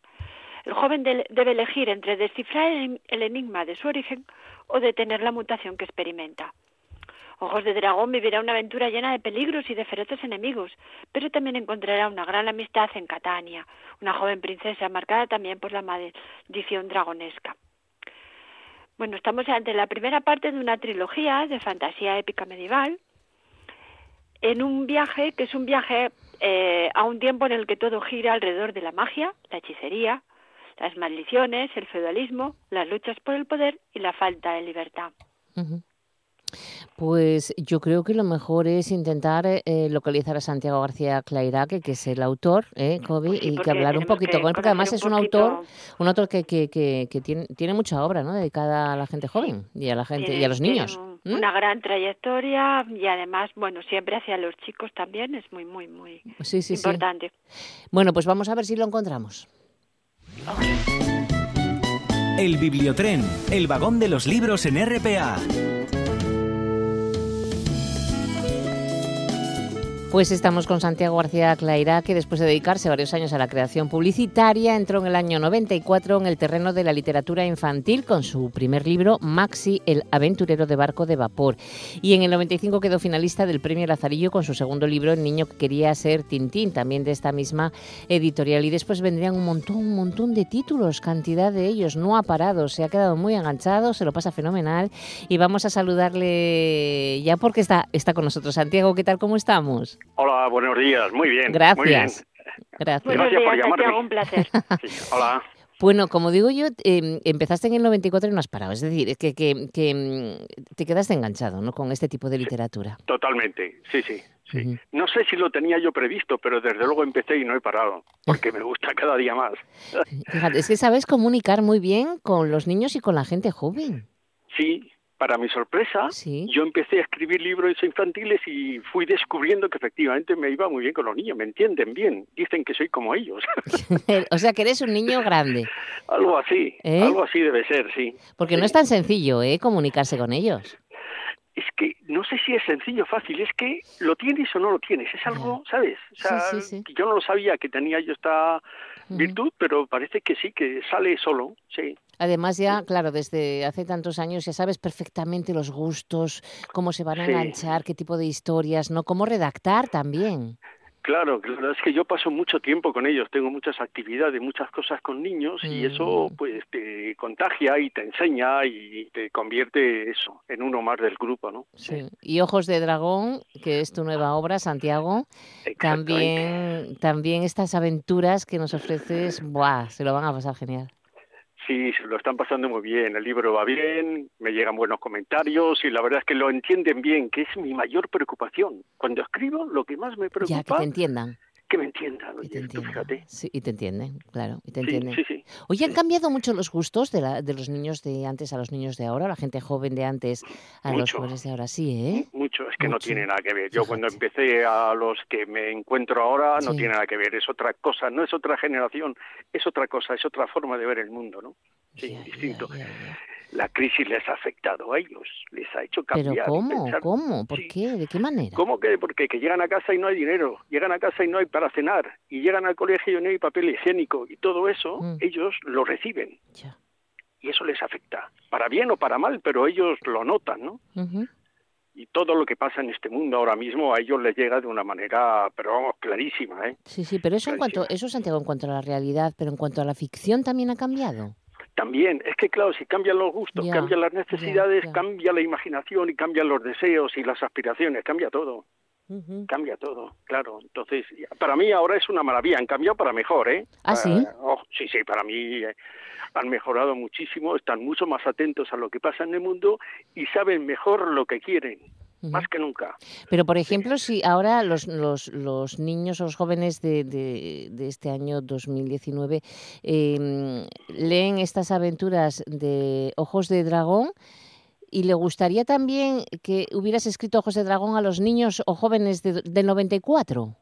El joven de- debe elegir entre descifrar el enigma de su origen o detener la mutación que experimenta. Ojos de Dragón vivirá una aventura llena de peligros y de feroces enemigos, pero también encontrará una gran amistad en Catania, una joven princesa marcada también por la maldición dragonesca. Bueno, estamos ante la primera parte de una trilogía de fantasía épica medieval, en un viaje que es un viaje eh, a un tiempo en el que todo gira alrededor de la magia, la hechicería, las maldiciones, el feudalismo, las luchas por el poder y la falta de libertad. Pues yo creo que lo mejor es intentar eh, localizar a Santiago García Clairaque, que es el autor, ¿eh, Kobe, Pues sí, y que hablar un poquito con él, porque además es un autor, un autor que, que, que, que tiene, tiene mucha obra, ¿no? Dedicada a la gente joven y a la gente y a los niños. Una gran trayectoria y además, bueno, siempre hacia los chicos también es muy, muy, muy Sí, sí, sí. importante. Bueno, pues vamos a ver si lo encontramos. El Bibliotren, el vagón de los libros en RPA. Pues estamos con Santiago García Clairá, que después de dedicarse varios años a la creación publicitaria, entró en el año 94 en el terreno de la literatura infantil con su primer libro, Maxi, el aventurero de barco de vapor. Y en el 95 quedó finalista del Premio Lazarillo con su segundo libro, El niño que quería ser Tintín, también de esta misma editorial. Y después vendrían un montón, un montón de títulos, cantidad de ellos, no ha parado, se ha quedado muy enganchado, se lo pasa fenomenal. Y vamos a saludarle ya porque está, está con nosotros. Santiago, ¿qué tal? ¿Cómo estamos? Hola, buenos días. Muy bien. Muy bien. Gracias. Gracias. Buenos Gracias por días, llamarme. Santiago, un placer. Sí, Hola. Bueno, como digo yo, eh, empezaste en el 94 y no has parado. Es decir, es que, que, que, mm, te quedaste enganchado ¿no? con este tipo de literatura. Totalmente. Sí, sí. sí. No sé si lo tenía yo previsto, pero desde luego empecé y no he parado, porque me gusta cada día más. Fíjate, es que sabes comunicar muy bien con los niños y con la gente joven. Sí, para mi sorpresa, Sí. yo empecé a escribir libros infantiles y fui descubriendo que efectivamente me iba muy bien con los niños, me entienden bien, dicen que soy como ellos. o sea, que eres un niño grande. algo así, ¿Eh? algo así debe ser, sí. Porque no es tan sencillo, ¿eh? Comunicarse con ellos. es que no sé si es sencillo, fácil, es que lo tienes o no lo tienes, es algo, ¿sabes? O sea, Sí, yo no lo sabía que tenía yo esta virtud, pero parece que sí, que sale solo, sí. Además ya, claro, desde hace tantos años ya sabes perfectamente los gustos, cómo se van a Sí. enganchar, qué tipo de historias, ¿no? Cómo redactar también. Claro, claro, es que yo paso mucho tiempo con ellos, tengo muchas actividades, muchas cosas con niños y eso Mm. pues te contagia y te enseña y te convierte eso en uno más del grupo, ¿no? Sí. Y Ojos de Dragón, que es tu nueva obra, Santiago, también, también estas aventuras que nos ofreces, ¡buah! Se lo van a pasar genial. Sí, se lo están pasando muy bien, el libro va bien, me llegan buenos comentarios y la verdad es que lo entienden bien, que es mi mayor preocupación. Cuando escribo, lo que más me Ya, que preocupa te entiendan. Que me te entiendan. fíjate. Sí, y te entienden, claro, y te entienden. sí, sí. Oye, ¿han cambiado mucho los gustos de, la, de los niños de antes a los niños de ahora? La gente joven de antes a los jóvenes de ahora, sí, ¿eh? Mucho, es que no tiene nada que ver. Yo cuando empecé a los que me encuentro ahora no tiene nada que ver, es otra cosa, no es otra generación, es otra cosa, es otra forma de ver el mundo, ¿no? Sí, ya, distinto. ya, ya. La crisis les ha afectado a ellos, les ha hecho Pero cambiar. y ¿cómo? pensar. ¿Cómo? ¿Por Sí. qué? ¿De qué manera? ¿Cómo que? Porque que llegan a casa y no hay dinero, llegan a casa y no hay para cenar, y llegan al colegio y no hay papel higiénico, y todo eso Mm. ellos lo reciben, Ya. y eso les afecta, para bien o para mal, pero ellos lo notan, ¿no? Y todo lo que pasa en este mundo ahora mismo a ellos les llega de una manera, pero vamos, clarísima, ¿eh? Sí, sí, pero eso en cuanto, eso Santiago, en cuanto a la realidad, pero en cuanto a la ficción también ha cambiado. También, es que claro, si cambian los gustos, cambian las necesidades, cambia la imaginación y cambian los deseos y las aspiraciones, cambia todo. Cambia todo, claro. Entonces, para mí ahora es una maravilla. Han cambiado para mejor, ¿eh? ¿Ah, sí? oh, sí, sí, para mí eh, han mejorado muchísimo, están mucho más atentos a lo que pasa en el mundo y saben mejor lo que quieren. Más que nunca. Pero, por ejemplo, si ahora los, los, los niños o los jóvenes de, de, de este año 2019 eh, leen estas aventuras de Ojos de Dragón, ¿Y le gustaría también que hubieras escrito Ojos de Dragón a los niños o jóvenes de, del 94?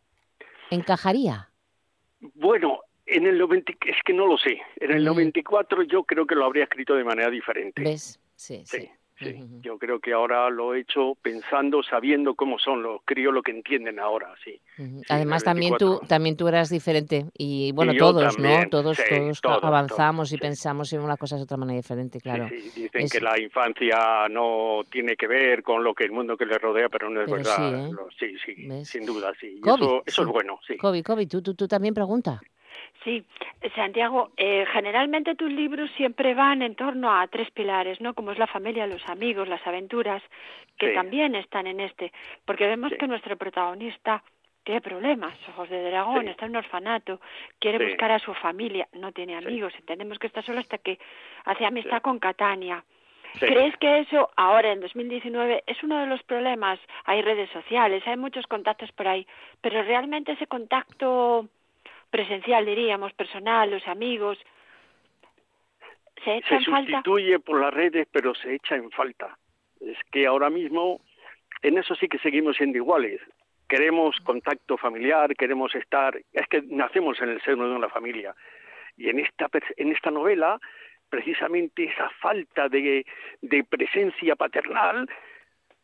¿Encajaría? Bueno, en el 90, es que no lo sé. En el 94 yo creo que lo habría escrito de manera diferente. ¿Ves? Sí, sí. sí. Sí, yo creo que ahora lo he hecho pensando, sabiendo cómo son los críos, lo que entienden ahora, sí. sí Además también tú también tú eras diferente y bueno y todos, también, ¿no? Todos sí, todos todo, avanzamos y pensamos en una cosa de otra manera diferente, claro. Sí, dicen es... que la infancia no tiene que ver con lo que el mundo que le rodea, pero no es pero verdad. ¿eh? Lo, sí, sí, ¿Ves? sin duda, sí. Kobe, eso, eso es bueno, sí. Kobe, Kobe, tú, tú, tú también pregunta. Sí, Santiago, eh, generalmente tus libros siempre van en torno a tres pilares, ¿no? Como es la familia, los amigos, las aventuras, que Sí. también están en este, porque vemos Sí. que nuestro protagonista tiene problemas, ojos de dragón, Sí. está en un orfanato, quiere buscar a su familia, no tiene amigos, entendemos que está solo hasta que hace amistad con Catania. Sí. ¿Crees que eso ahora en 2019 es uno de los problemas? Hay redes sociales, hay muchos contactos por ahí, pero realmente ese contacto presencial, diríamos, personal, los amigos, se echa se en falta. sustituye por las redes, pero se echa en falta. Es que ahora mismo, en eso sí que seguimos siendo iguales. Queremos contacto familiar, queremos estar, es que nacemos en el seno de una familia. Y en esta, en esta novela, precisamente esa falta de, de presencia paternal,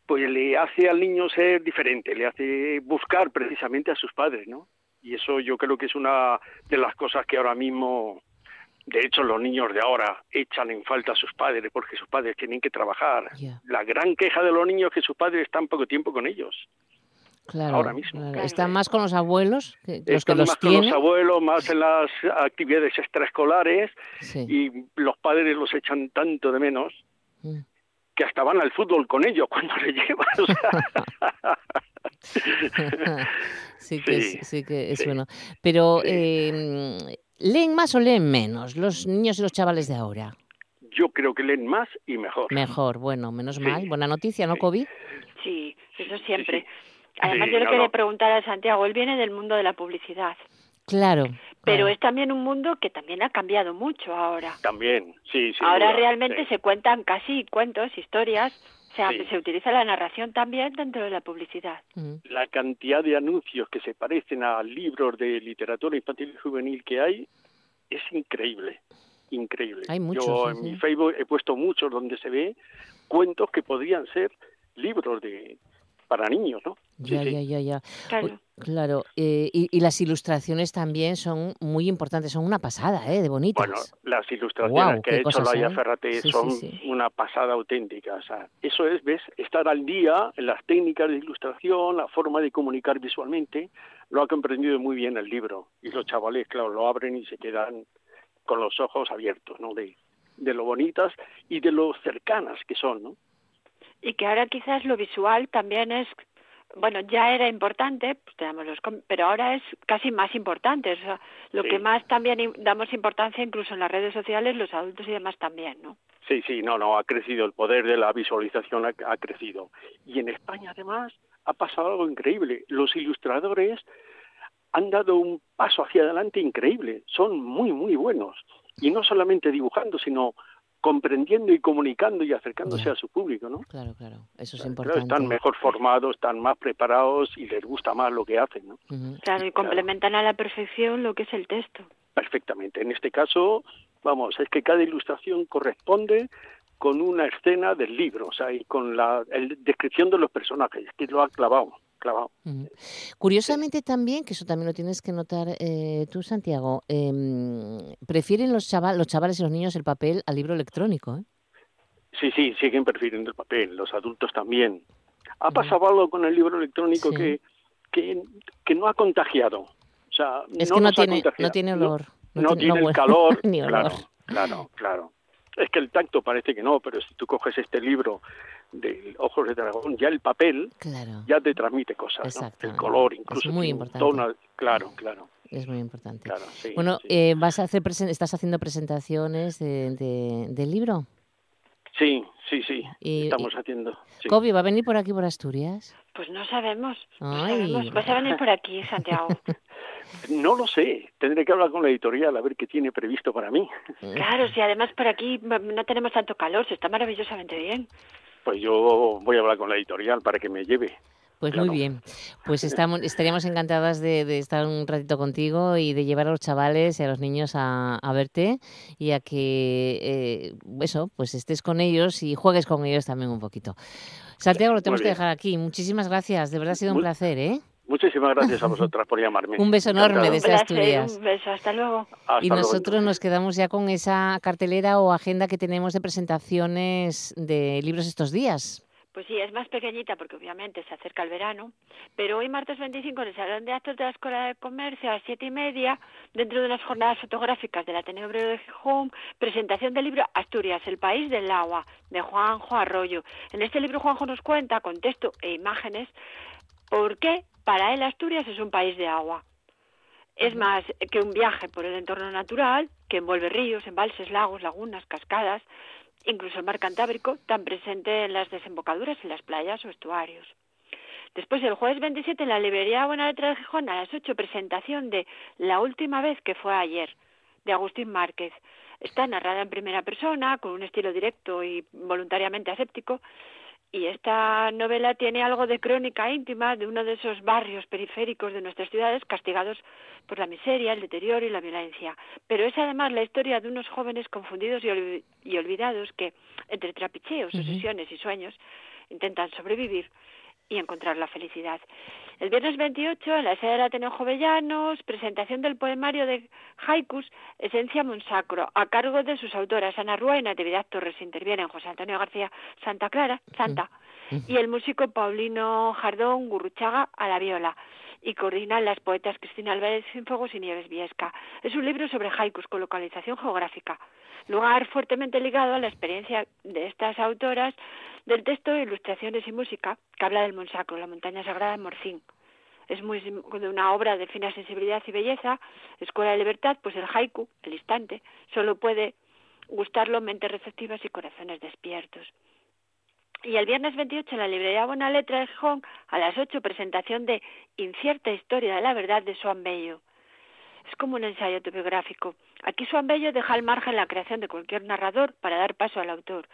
pues le hace al niño ser diferente, le hace buscar precisamente a sus padres, ¿no? Y eso yo creo que es una de las cosas que ahora mismo de hecho, los niños de ahora echan en falta a sus padres porque sus padres tienen que trabajar. La gran queja de los niños es que sus padres están poco tiempo con ellos. Claro, Ahora mismo. claro. Están más con los abuelos, que, los que Están los más con los abuelos, más en las actividades extraescolares Sí. y los padres los echan tanto de menos Mm. que hasta van al fútbol con ellos cuando les llevan. o sea. sí que Sí, es, sí que es sí, bueno. Pero, sí. eh, ¿leen más o leen menos los niños y los chavales de ahora? Yo creo que leen más y mejor. Mejor, bueno, menos Sí, mal. Buena noticia, ¿no, sí. Kobe? Sí, eso siempre. sí. Además, Sí, yo le no, quería no. preguntar a Santiago, él viene del mundo de la publicidad, Claro. pero claro. es también un mundo que también ha cambiado mucho ahora. También, sí, sí. ahora realmente se cuentan casi cuentos, historias, o sea, Sí. se utiliza la narración también dentro de la publicidad. Mm. la cantidad de anuncios que se parecen a libros de literatura infantil y juvenil que hay es increíble, increíble. Hay muchos, Yo sí, en sí. mi Facebook he puesto muchos donde se ve cuentos que podrían ser libros de para niños, ¿no? Sí, Ya, sí. ya, ya, ya. Claro. Eh, y, y las ilustraciones también son muy importantes, son una pasada, ¿eh? De bonitas. Bueno, las ilustraciones que ha hecho Laia hay. Ferrate Sí, sí, son sí. una pasada auténtica. O sea, eso es, ¿ves? Estar al día en las técnicas de ilustración, la forma de comunicar visualmente, lo ha comprendido muy bien el libro. Y los chavales, claro, lo abren y se quedan con los ojos abiertos, ¿no? De, de lo bonitas y de lo cercanas que son, ¿no? Y que ahora quizás lo visual también es, bueno, ya era importante, pues tenemos los pero ahora es casi más importante. O sea, lo Sí. que más también damos importancia, incluso en las redes sociales, los adultos y demás también, ¿no? Sí, sí, no, no, ha crecido, el poder de la visualización ha, ha crecido. Y en España, además, ha pasado algo increíble. Los ilustradores han dado un paso hacia adelante increíble. Son muy, muy buenos. Y no solamente dibujando, sino comprendiendo y comunicando y acercándose a su público, ¿no? Claro, claro, eso es Claro, importante. están mejor formados, están más preparados y les gusta más lo que hacen, ¿no? Ujú. Claro, y complementan a la perfección lo que es el texto. Perfectamente. En este caso, vamos, es que cada ilustración corresponde con una escena del libro, o sea, y con la el- descripción de los personajes, que lo ha clavado, clavado. Curiosamente también, que eso también lo tienes que notar eh, tú, Santiago, em, prefieren los, chaval, los chavales y los niños el papel al libro electrónico. ¿eh? Sí, sí, siguen prefiriendo el papel, los adultos también. Ha pasado algo con el libro electrónico que, que, que, no ha contagiado. O sea, es que no tiene, no tiene olor. No, tiene, el calor. Claro, claro, claro. Es que el tacto parece que no, pero si tú coges este libro de Ojos de Dragón, ya el papel ya te transmite cosas, ¿no? El color, incluso. Es muy importante. claro, claro. Es muy importante. bueno, Eh, ¿vas a hacer ¿estás haciendo presentaciones de, del libro? Sí, sí, sí. Estamos haciendo. Sí. ¿Kobe va a venir por aquí, por Asturias? Pues no sabemos. ¿Vas a venir por aquí, Santiago? No lo sé, tendré que hablar con la editorial a ver qué tiene previsto para mí. Claro, si además por aquí no tenemos tanto calor, se está maravillosamente bien. Pues yo voy a hablar con la editorial para que me lleve. Pues muy bien, pues estamos, estaríamos encantadas de, estar un ratito contigo y de llevar a los chavales y a los niños a, verte y a que eh, eso, pues estés con ellos y juegues con ellos también un poquito. Santiago, lo tenemos que dejar aquí. Muchísimas gracias, de verdad ha sido un placer, ¿eh? Muchísimas gracias a vosotras por llamarme. un beso enorme desde Asturias. Un beso, hasta luego. y nosotros nos quedamos ya con esa cartelera o agenda que tenemos de presentaciones de libros estos días. Pues sí, es más pequeñita porque obviamente se acerca el verano, pero hoy martes 25 en el Salón de Actos de la Escuela de Comercio a las siete y media, dentro de unas jornadas fotográficas del Ateneo Obrero de Gijón, presentación del libro Asturias, el país del agua, de Juanjo Arroyo. En este libro Juanjo nos cuenta, con texto e imágenes, por qué para él Asturias es un país de agua. Es más que un viaje por el entorno natural, que envuelve ríos, embalses, lagos, lagunas, cascadas, incluso el mar Cantábrico, tan presente en las desembocaduras y las playas o estuarios. Después, el jueves 27, en la librería Buena Letra de Gijón, a las 8, presentación de La última vez que fue ayer, de Agustín Márquez. Está narrada en primera persona, con un estilo directo y voluntariamente aséptico, y esta novela tiene algo de crónica íntima de uno de esos barrios periféricos de nuestras ciudades castigados por la miseria, el deterioro y la violencia. Pero es además la historia de unos jóvenes confundidos y, olvidados que, entre trapicheos, obsesiones y sueños, intentan sobrevivir y encontrar la felicidad. El viernes 28, en la sede del Ateneo Jovellanos, presentación del poemario de Haikus, Esencia Monsacro, a cargo de sus autoras Ana Rúa y Natividad Torres. Intervienen José Antonio García Santa Clara, Santa, y el músico Paulino Jardón Gurruchaga a la viola y coordinan las poetas Cristina Álvarez Fuegos y Nieves Viesca. Es un libro sobre haikus con localización geográfica, lugar fuertemente ligado a la experiencia de estas autoras del texto, ilustraciones y música que habla del Monsacro, la montaña sagrada de Morcín. Es muy una obra de fina sensibilidad y belleza, Escuela de Libertad, pues el haiku, el instante, solo puede gustarlo mentes receptivas y corazones despiertos. Y el viernes 28 en la librería Buena Letra de Gijón, a las 8, presentación de Incierta Historia de la Verdad de Suan Bello. Es como un ensayo autobiográfico. Aquí Suan Bello deja al margen la creación de cualquier narrador para dar paso al autor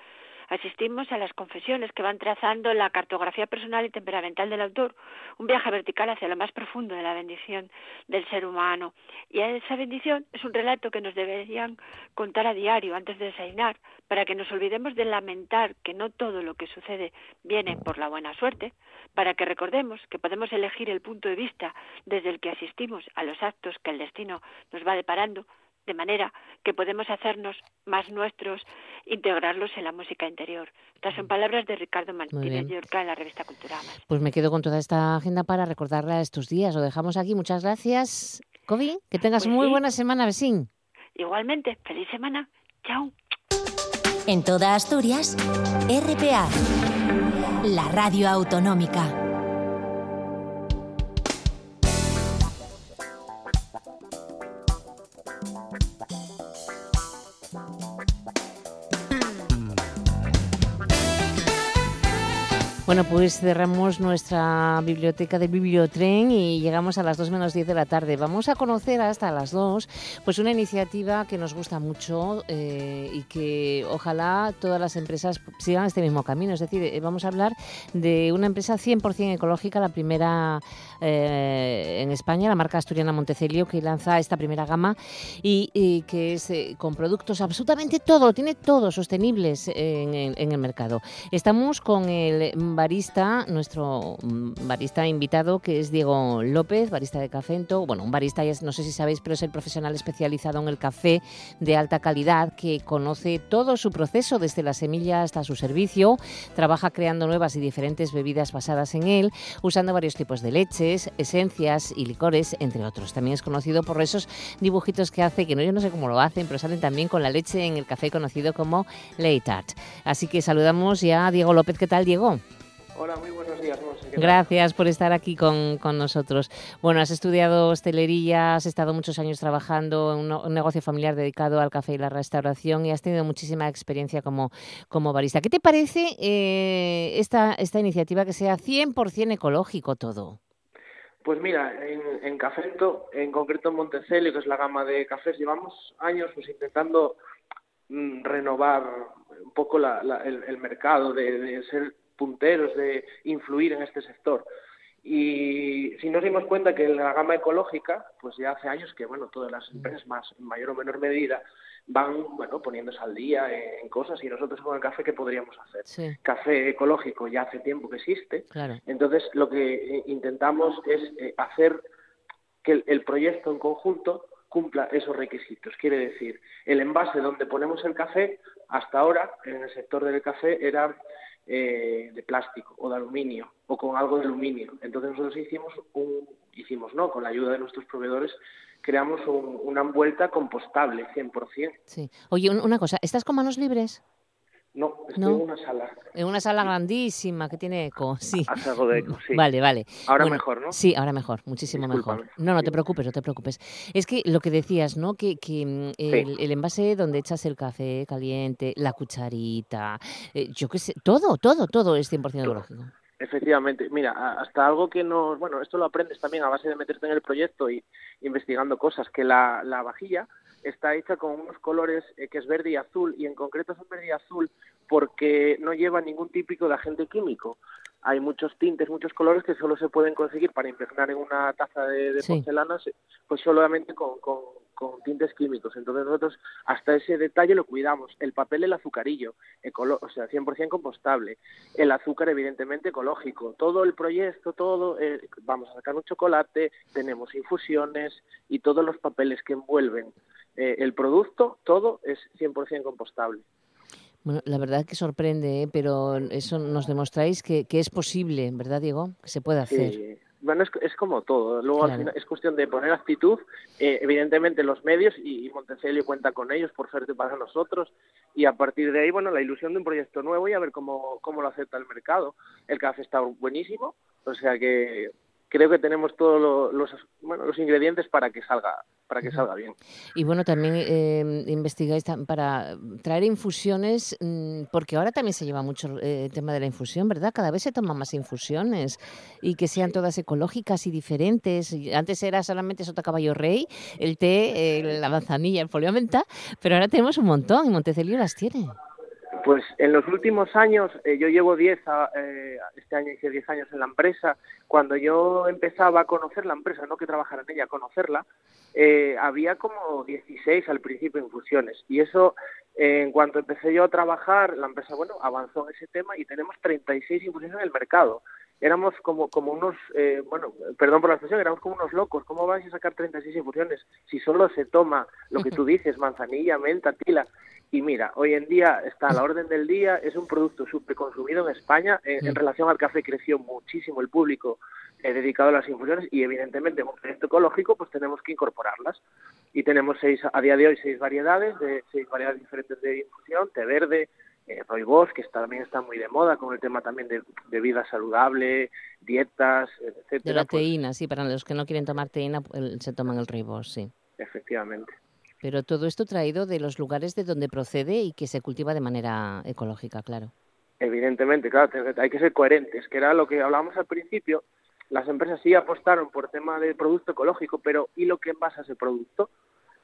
asistimos a las confesiones que van trazando la cartografía personal y temperamental del autor, un viaje vertical hacia lo más profundo de la bendición del ser humano. Y esa bendición es un relato que nos deberían contar a diario antes de desayunar, para que nos olvidemos de lamentar que no todo lo que sucede viene por la buena suerte, para que recordemos que podemos elegir el punto de vista desde el que asistimos a los actos que el destino nos va deparando, de manera que podemos hacernos más nuestros, integrarlos en la música interior. Estas son palabras de Ricardo Martínez Yorca en la revista Cultura Pues me quedo con toda esta agenda para recordarla estos días. Lo dejamos aquí. Muchas gracias, Kobe. Que tengas pues muy buena semana, vecín. Igualmente. Feliz semana. Chao. En toda Asturias, RPA, la radio autonómica. Bueno, pues cerramos nuestra biblioteca de Bibliotren y llegamos a las 2 menos 10 de la tarde. Vamos a conocer hasta las 2 pues una iniciativa que nos gusta mucho eh, y que ojalá todas las empresas sigan este mismo camino. Es decir, eh, vamos a hablar de una empresa 100% ecológica, la primera eh, en España, la marca asturiana Montecelio, que lanza esta primera gama y, que es con productos absolutamente todo, tiene todo sostenibles en, en el mercado. Estamos con el barista, nuestro mm, barista invitado, que es Diego López, barista de Cafento. Bueno, un barista, no sé si sabéis, pero es el profesional especializado en el café de alta calidad que conoce todo su proceso, desde la semilla hasta su servicio. Trabaja creando nuevas y diferentes bebidas basadas en él, usando varios tipos de leches, esencias y licores, entre otros. También es conocido por esos dibujitos que hace, que no, yo no sé cómo lo hacen, pero salen también con la leche en el café conocido como Late Art. Así que saludamos ya a Diego López. ¿Qué tal, Diego? Hola, muy buenos días. Gracias por estar aquí con, nosotros. Bueno, has estudiado hostelería, has estado muchos años trabajando en un, negocio familiar dedicado al café y la restauración y has tenido muchísima experiencia como, como barista. ¿Qué te parece eh, esta, esta iniciativa que sea 100% ecológico todo? Pues mira, en, en Cafento, en concreto en Montecelio, que es la gama de cafés, llevamos años pues intentando mm, renovar un poco el, mercado, de, ser punteros, de influir en este sector. Y si nos dimos cuenta que en la gama ecológica, pues ya hace años que, bueno, todas las empresas más, en mayor o menor medida, van, bueno, poniéndose al día en, cosas y nosotros con el café, ¿qué podríamos hacer? Café ecológico ya hace tiempo que existe. Entonces, lo que eh, intentamos es eh, hacer que el proyecto en conjunto cumpla esos requisitos. Quiere decir, el envase donde ponemos el café hasta ahora, en el sector del café, era eh, de plástico o de aluminio o con algo de aluminio. Entonces nosotros hicimos un, hicimos no, con la ayuda de nuestros proveedores creamos una envuelta compostable 100%. Sí. Oye, una cosa, ¿estás con manos libres? No, estoy en una sala. En una sala grandísima que tiene eco, sí. Hace algo de eco, sí. Vale, vale. Ahora mejor, ¿no? Sí, ahora mejor, muchísimo mejor. No, no te preocupes, no te preocupes. Es que lo que decías, ¿no? Que, que mm, el, envase donde echas el café caliente, la cucharita, eh, yo qué sé, todo, todo, todo es 100% ecológico. Efectivamente, mira, hasta algo que nos, bueno, esto lo aprendes también a base de meterte en el proyecto y investigando cosas, que la, la vajilla está hecha con unos colores eh, que es verde y azul, y en concreto es verde y azul porque no lleva ningún típico de agente químico. Hay muchos tintes, muchos colores que solo se pueden conseguir para impregnar en una taza de, porcelana, pues solamente con, con, tintes químicos. Entonces nosotros hasta ese detalle lo cuidamos. El papel, el azucarillo, o sea, 100% compostable. El azúcar, evidentemente, ecológico. Todo el proyecto, todo, eh, vamos a sacar un chocolate, tenemos infusiones y todos los papeles que envuelven eh, el producto, todo es 100% compostable. Bueno, la verdad que sorprende, ¿eh? pero eso nos demostráis que, es posible, ¿verdad, Diego? Que se puede hacer. Bueno, es, como todo. Luego al final es cuestión de poner actitud. Eh, evidentemente los medios y, y Montecelio cuenta con ellos por suerte para nosotros. Y a partir de ahí, bueno, la ilusión de un proyecto nuevo y a ver cómo, cómo lo acepta el mercado. El café está buenísimo, o sea que creo que tenemos todos los, bueno, los ingredientes para que salga para que salga bien. Y bueno, también eh, investigáis para traer infusiones, mm, porque ahora también se lleva mucho eh, el tema de la infusión, ¿verdad? Cada vez se toman más infusiones y que sean todas ecológicas y diferentes. Antes era solamente sota caballo rey, el té, la manzanilla, el folio menta, pero ahora tenemos un montón y Montecelio las tiene. Pues en los últimos años, eh, yo llevo 10, eh, este año hice 10 años en la empresa, cuando yo empezaba a conocer la empresa, no que trabajara en ella, a conocerla, eh, había como 16 al principio infusiones. Y eso, en cuanto empecé yo a trabajar, la empresa, bueno, avanzó en ese tema y tenemos 36 infusiones en el mercado éramos como, como unos, eh, bueno, perdón por la expresión, éramos como unos locos. ¿Cómo vais a sacar 36 infusiones si solo se toma lo que tú dices, manzanilla, menta, tila? Y mira, hoy en día está a la orden del día, es un producto súper consumido en España. En, relación al café creció muchísimo el público eh, dedicado a las infusiones y evidentemente en un proyecto ecológico pues tenemos que incorporarlas. Y tenemos seis, a día de hoy seis variedades, de seis variedades diferentes de infusión, té verde, eh, Roy que también está muy de moda con el tema también de, vida saludable, dietas, etcétera. De la pues teína, sí, para los que no quieren tomar teína se toman el Roybos, sí. Efectivamente. Pero todo esto traído de los lugares de donde procede y que se cultiva de manera ecológica, claro. Evidentemente, claro, hay que ser coherentes, que era lo que hablábamos al principio. Las empresas sí apostaron por tema de producto ecológico, pero ¿y lo que envasa ese producto?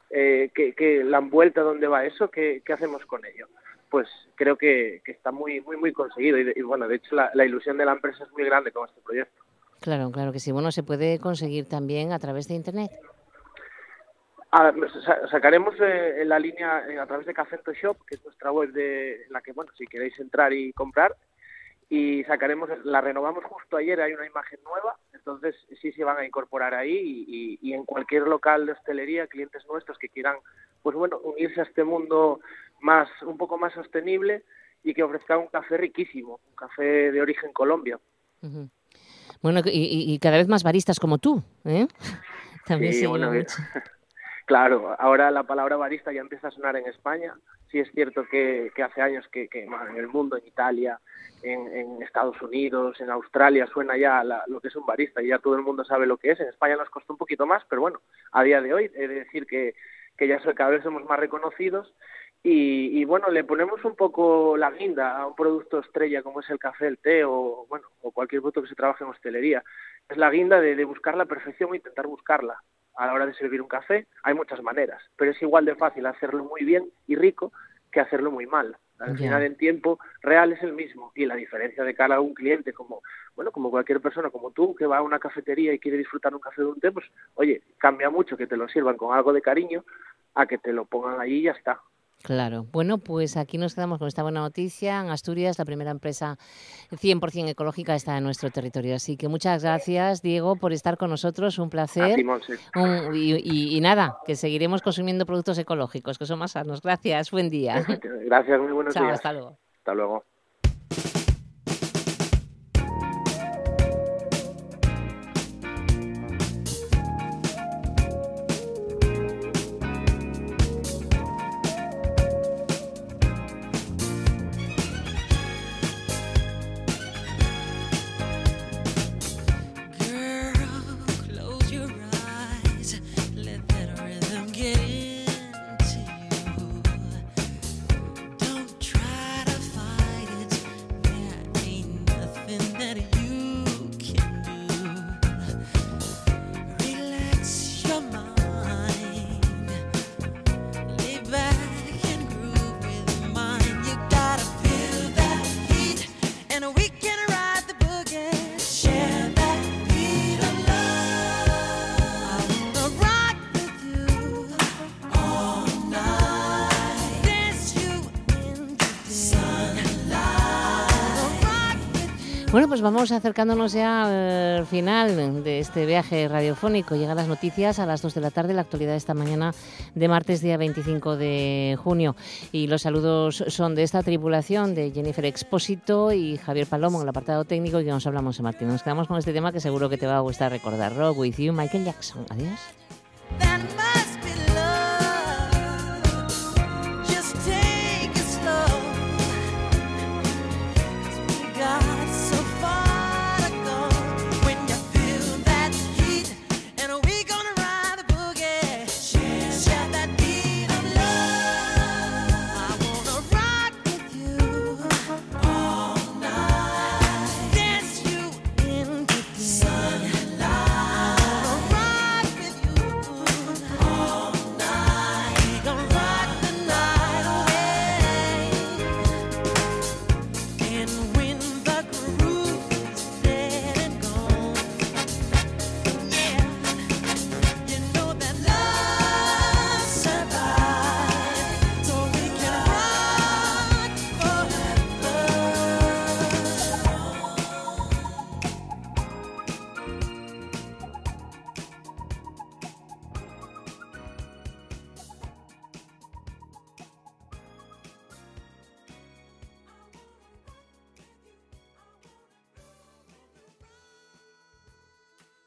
Eh, que, la envuelta, ¿dónde va eso? ¿Qué, ¿Qué hacemos con ello? Pues creo que, está muy, muy, muy conseguido. Y, bueno, de hecho la, ilusión de la empresa es muy grande con este proyecto. Claro, claro que sí. Bueno, ¿se puede conseguir también a través de Internet? Ah, sacaremos eh, la línea eh, a través de Cafento Shop, que es nuestra web de, en la que, bueno, si queréis entrar y comprar. y sacaremos, la renovamos justo ayer, hay una imagen nueva, entonces sí se van a incorporar ahí y, y, en cualquier local de hostelería, clientes nuestros que quieran, pues bueno, unirse a este mundo más, un poco más sostenible y que ofrezca un café riquísimo, un café de origen Colombia. Bueno, y, y, cada vez más baristas como tú, ¿eh? También sí, bueno, Claro, ahora la palabra barista ya empieza a sonar en España. Sí es cierto que, hace años que, que en el mundo, en Italia, en, Estados Unidos, en Australia, suena ya lo que es un barista y ya todo el mundo sabe lo que es. En España nos costó un poquito más, pero bueno, a día de hoy he de decir que, que ya cada vez somos más reconocidos y, bueno, le ponemos un poco la guinda a un producto estrella como es el café, el té o, bueno, o cualquier producto que se trabaje en hostelería. Es la guinda de, de buscar la perfección o intentar buscarla a la hora de servir un café hay muchas maneras, pero es igual de fácil hacerlo muy bien y rico que hacerlo muy mal. Al final en tiempo real es el mismo y la diferencia de cara a un cliente como bueno como cualquier persona como tú que va a una cafetería y quiere disfrutar un café de un té pues oye cambia mucho que te lo sirvan con algo de cariño a que te lo pongan ahí y ya está. Claro. Bueno, pues aquí nos quedamos con esta buena noticia. En Asturias, la primera empresa 100% ecológica está en nuestro territorio. Así que muchas gracias, Diego, por estar con nosotros. Un placer. y, nada, que seguiremos consumiendo productos ecológicos, que son más sanos. Gracias. Buen día. Gracias, muy buenos días. Hasta luego. Hasta luego. Bueno, pues vamos acercándonos ya al final de este viaje radiofónico. Llegan las noticias a las 2 de la tarde, la actualidad esta mañana de martes, día 25 de junio. Y los saludos son de esta tripulación de Jennifer Expósito y Javier Palomo en el apartado técnico que nos hablamos en Martín. Nos quedamos con este tema que seguro que te va a gustar recordar. Rock with you, Michael Jackson. Adiós.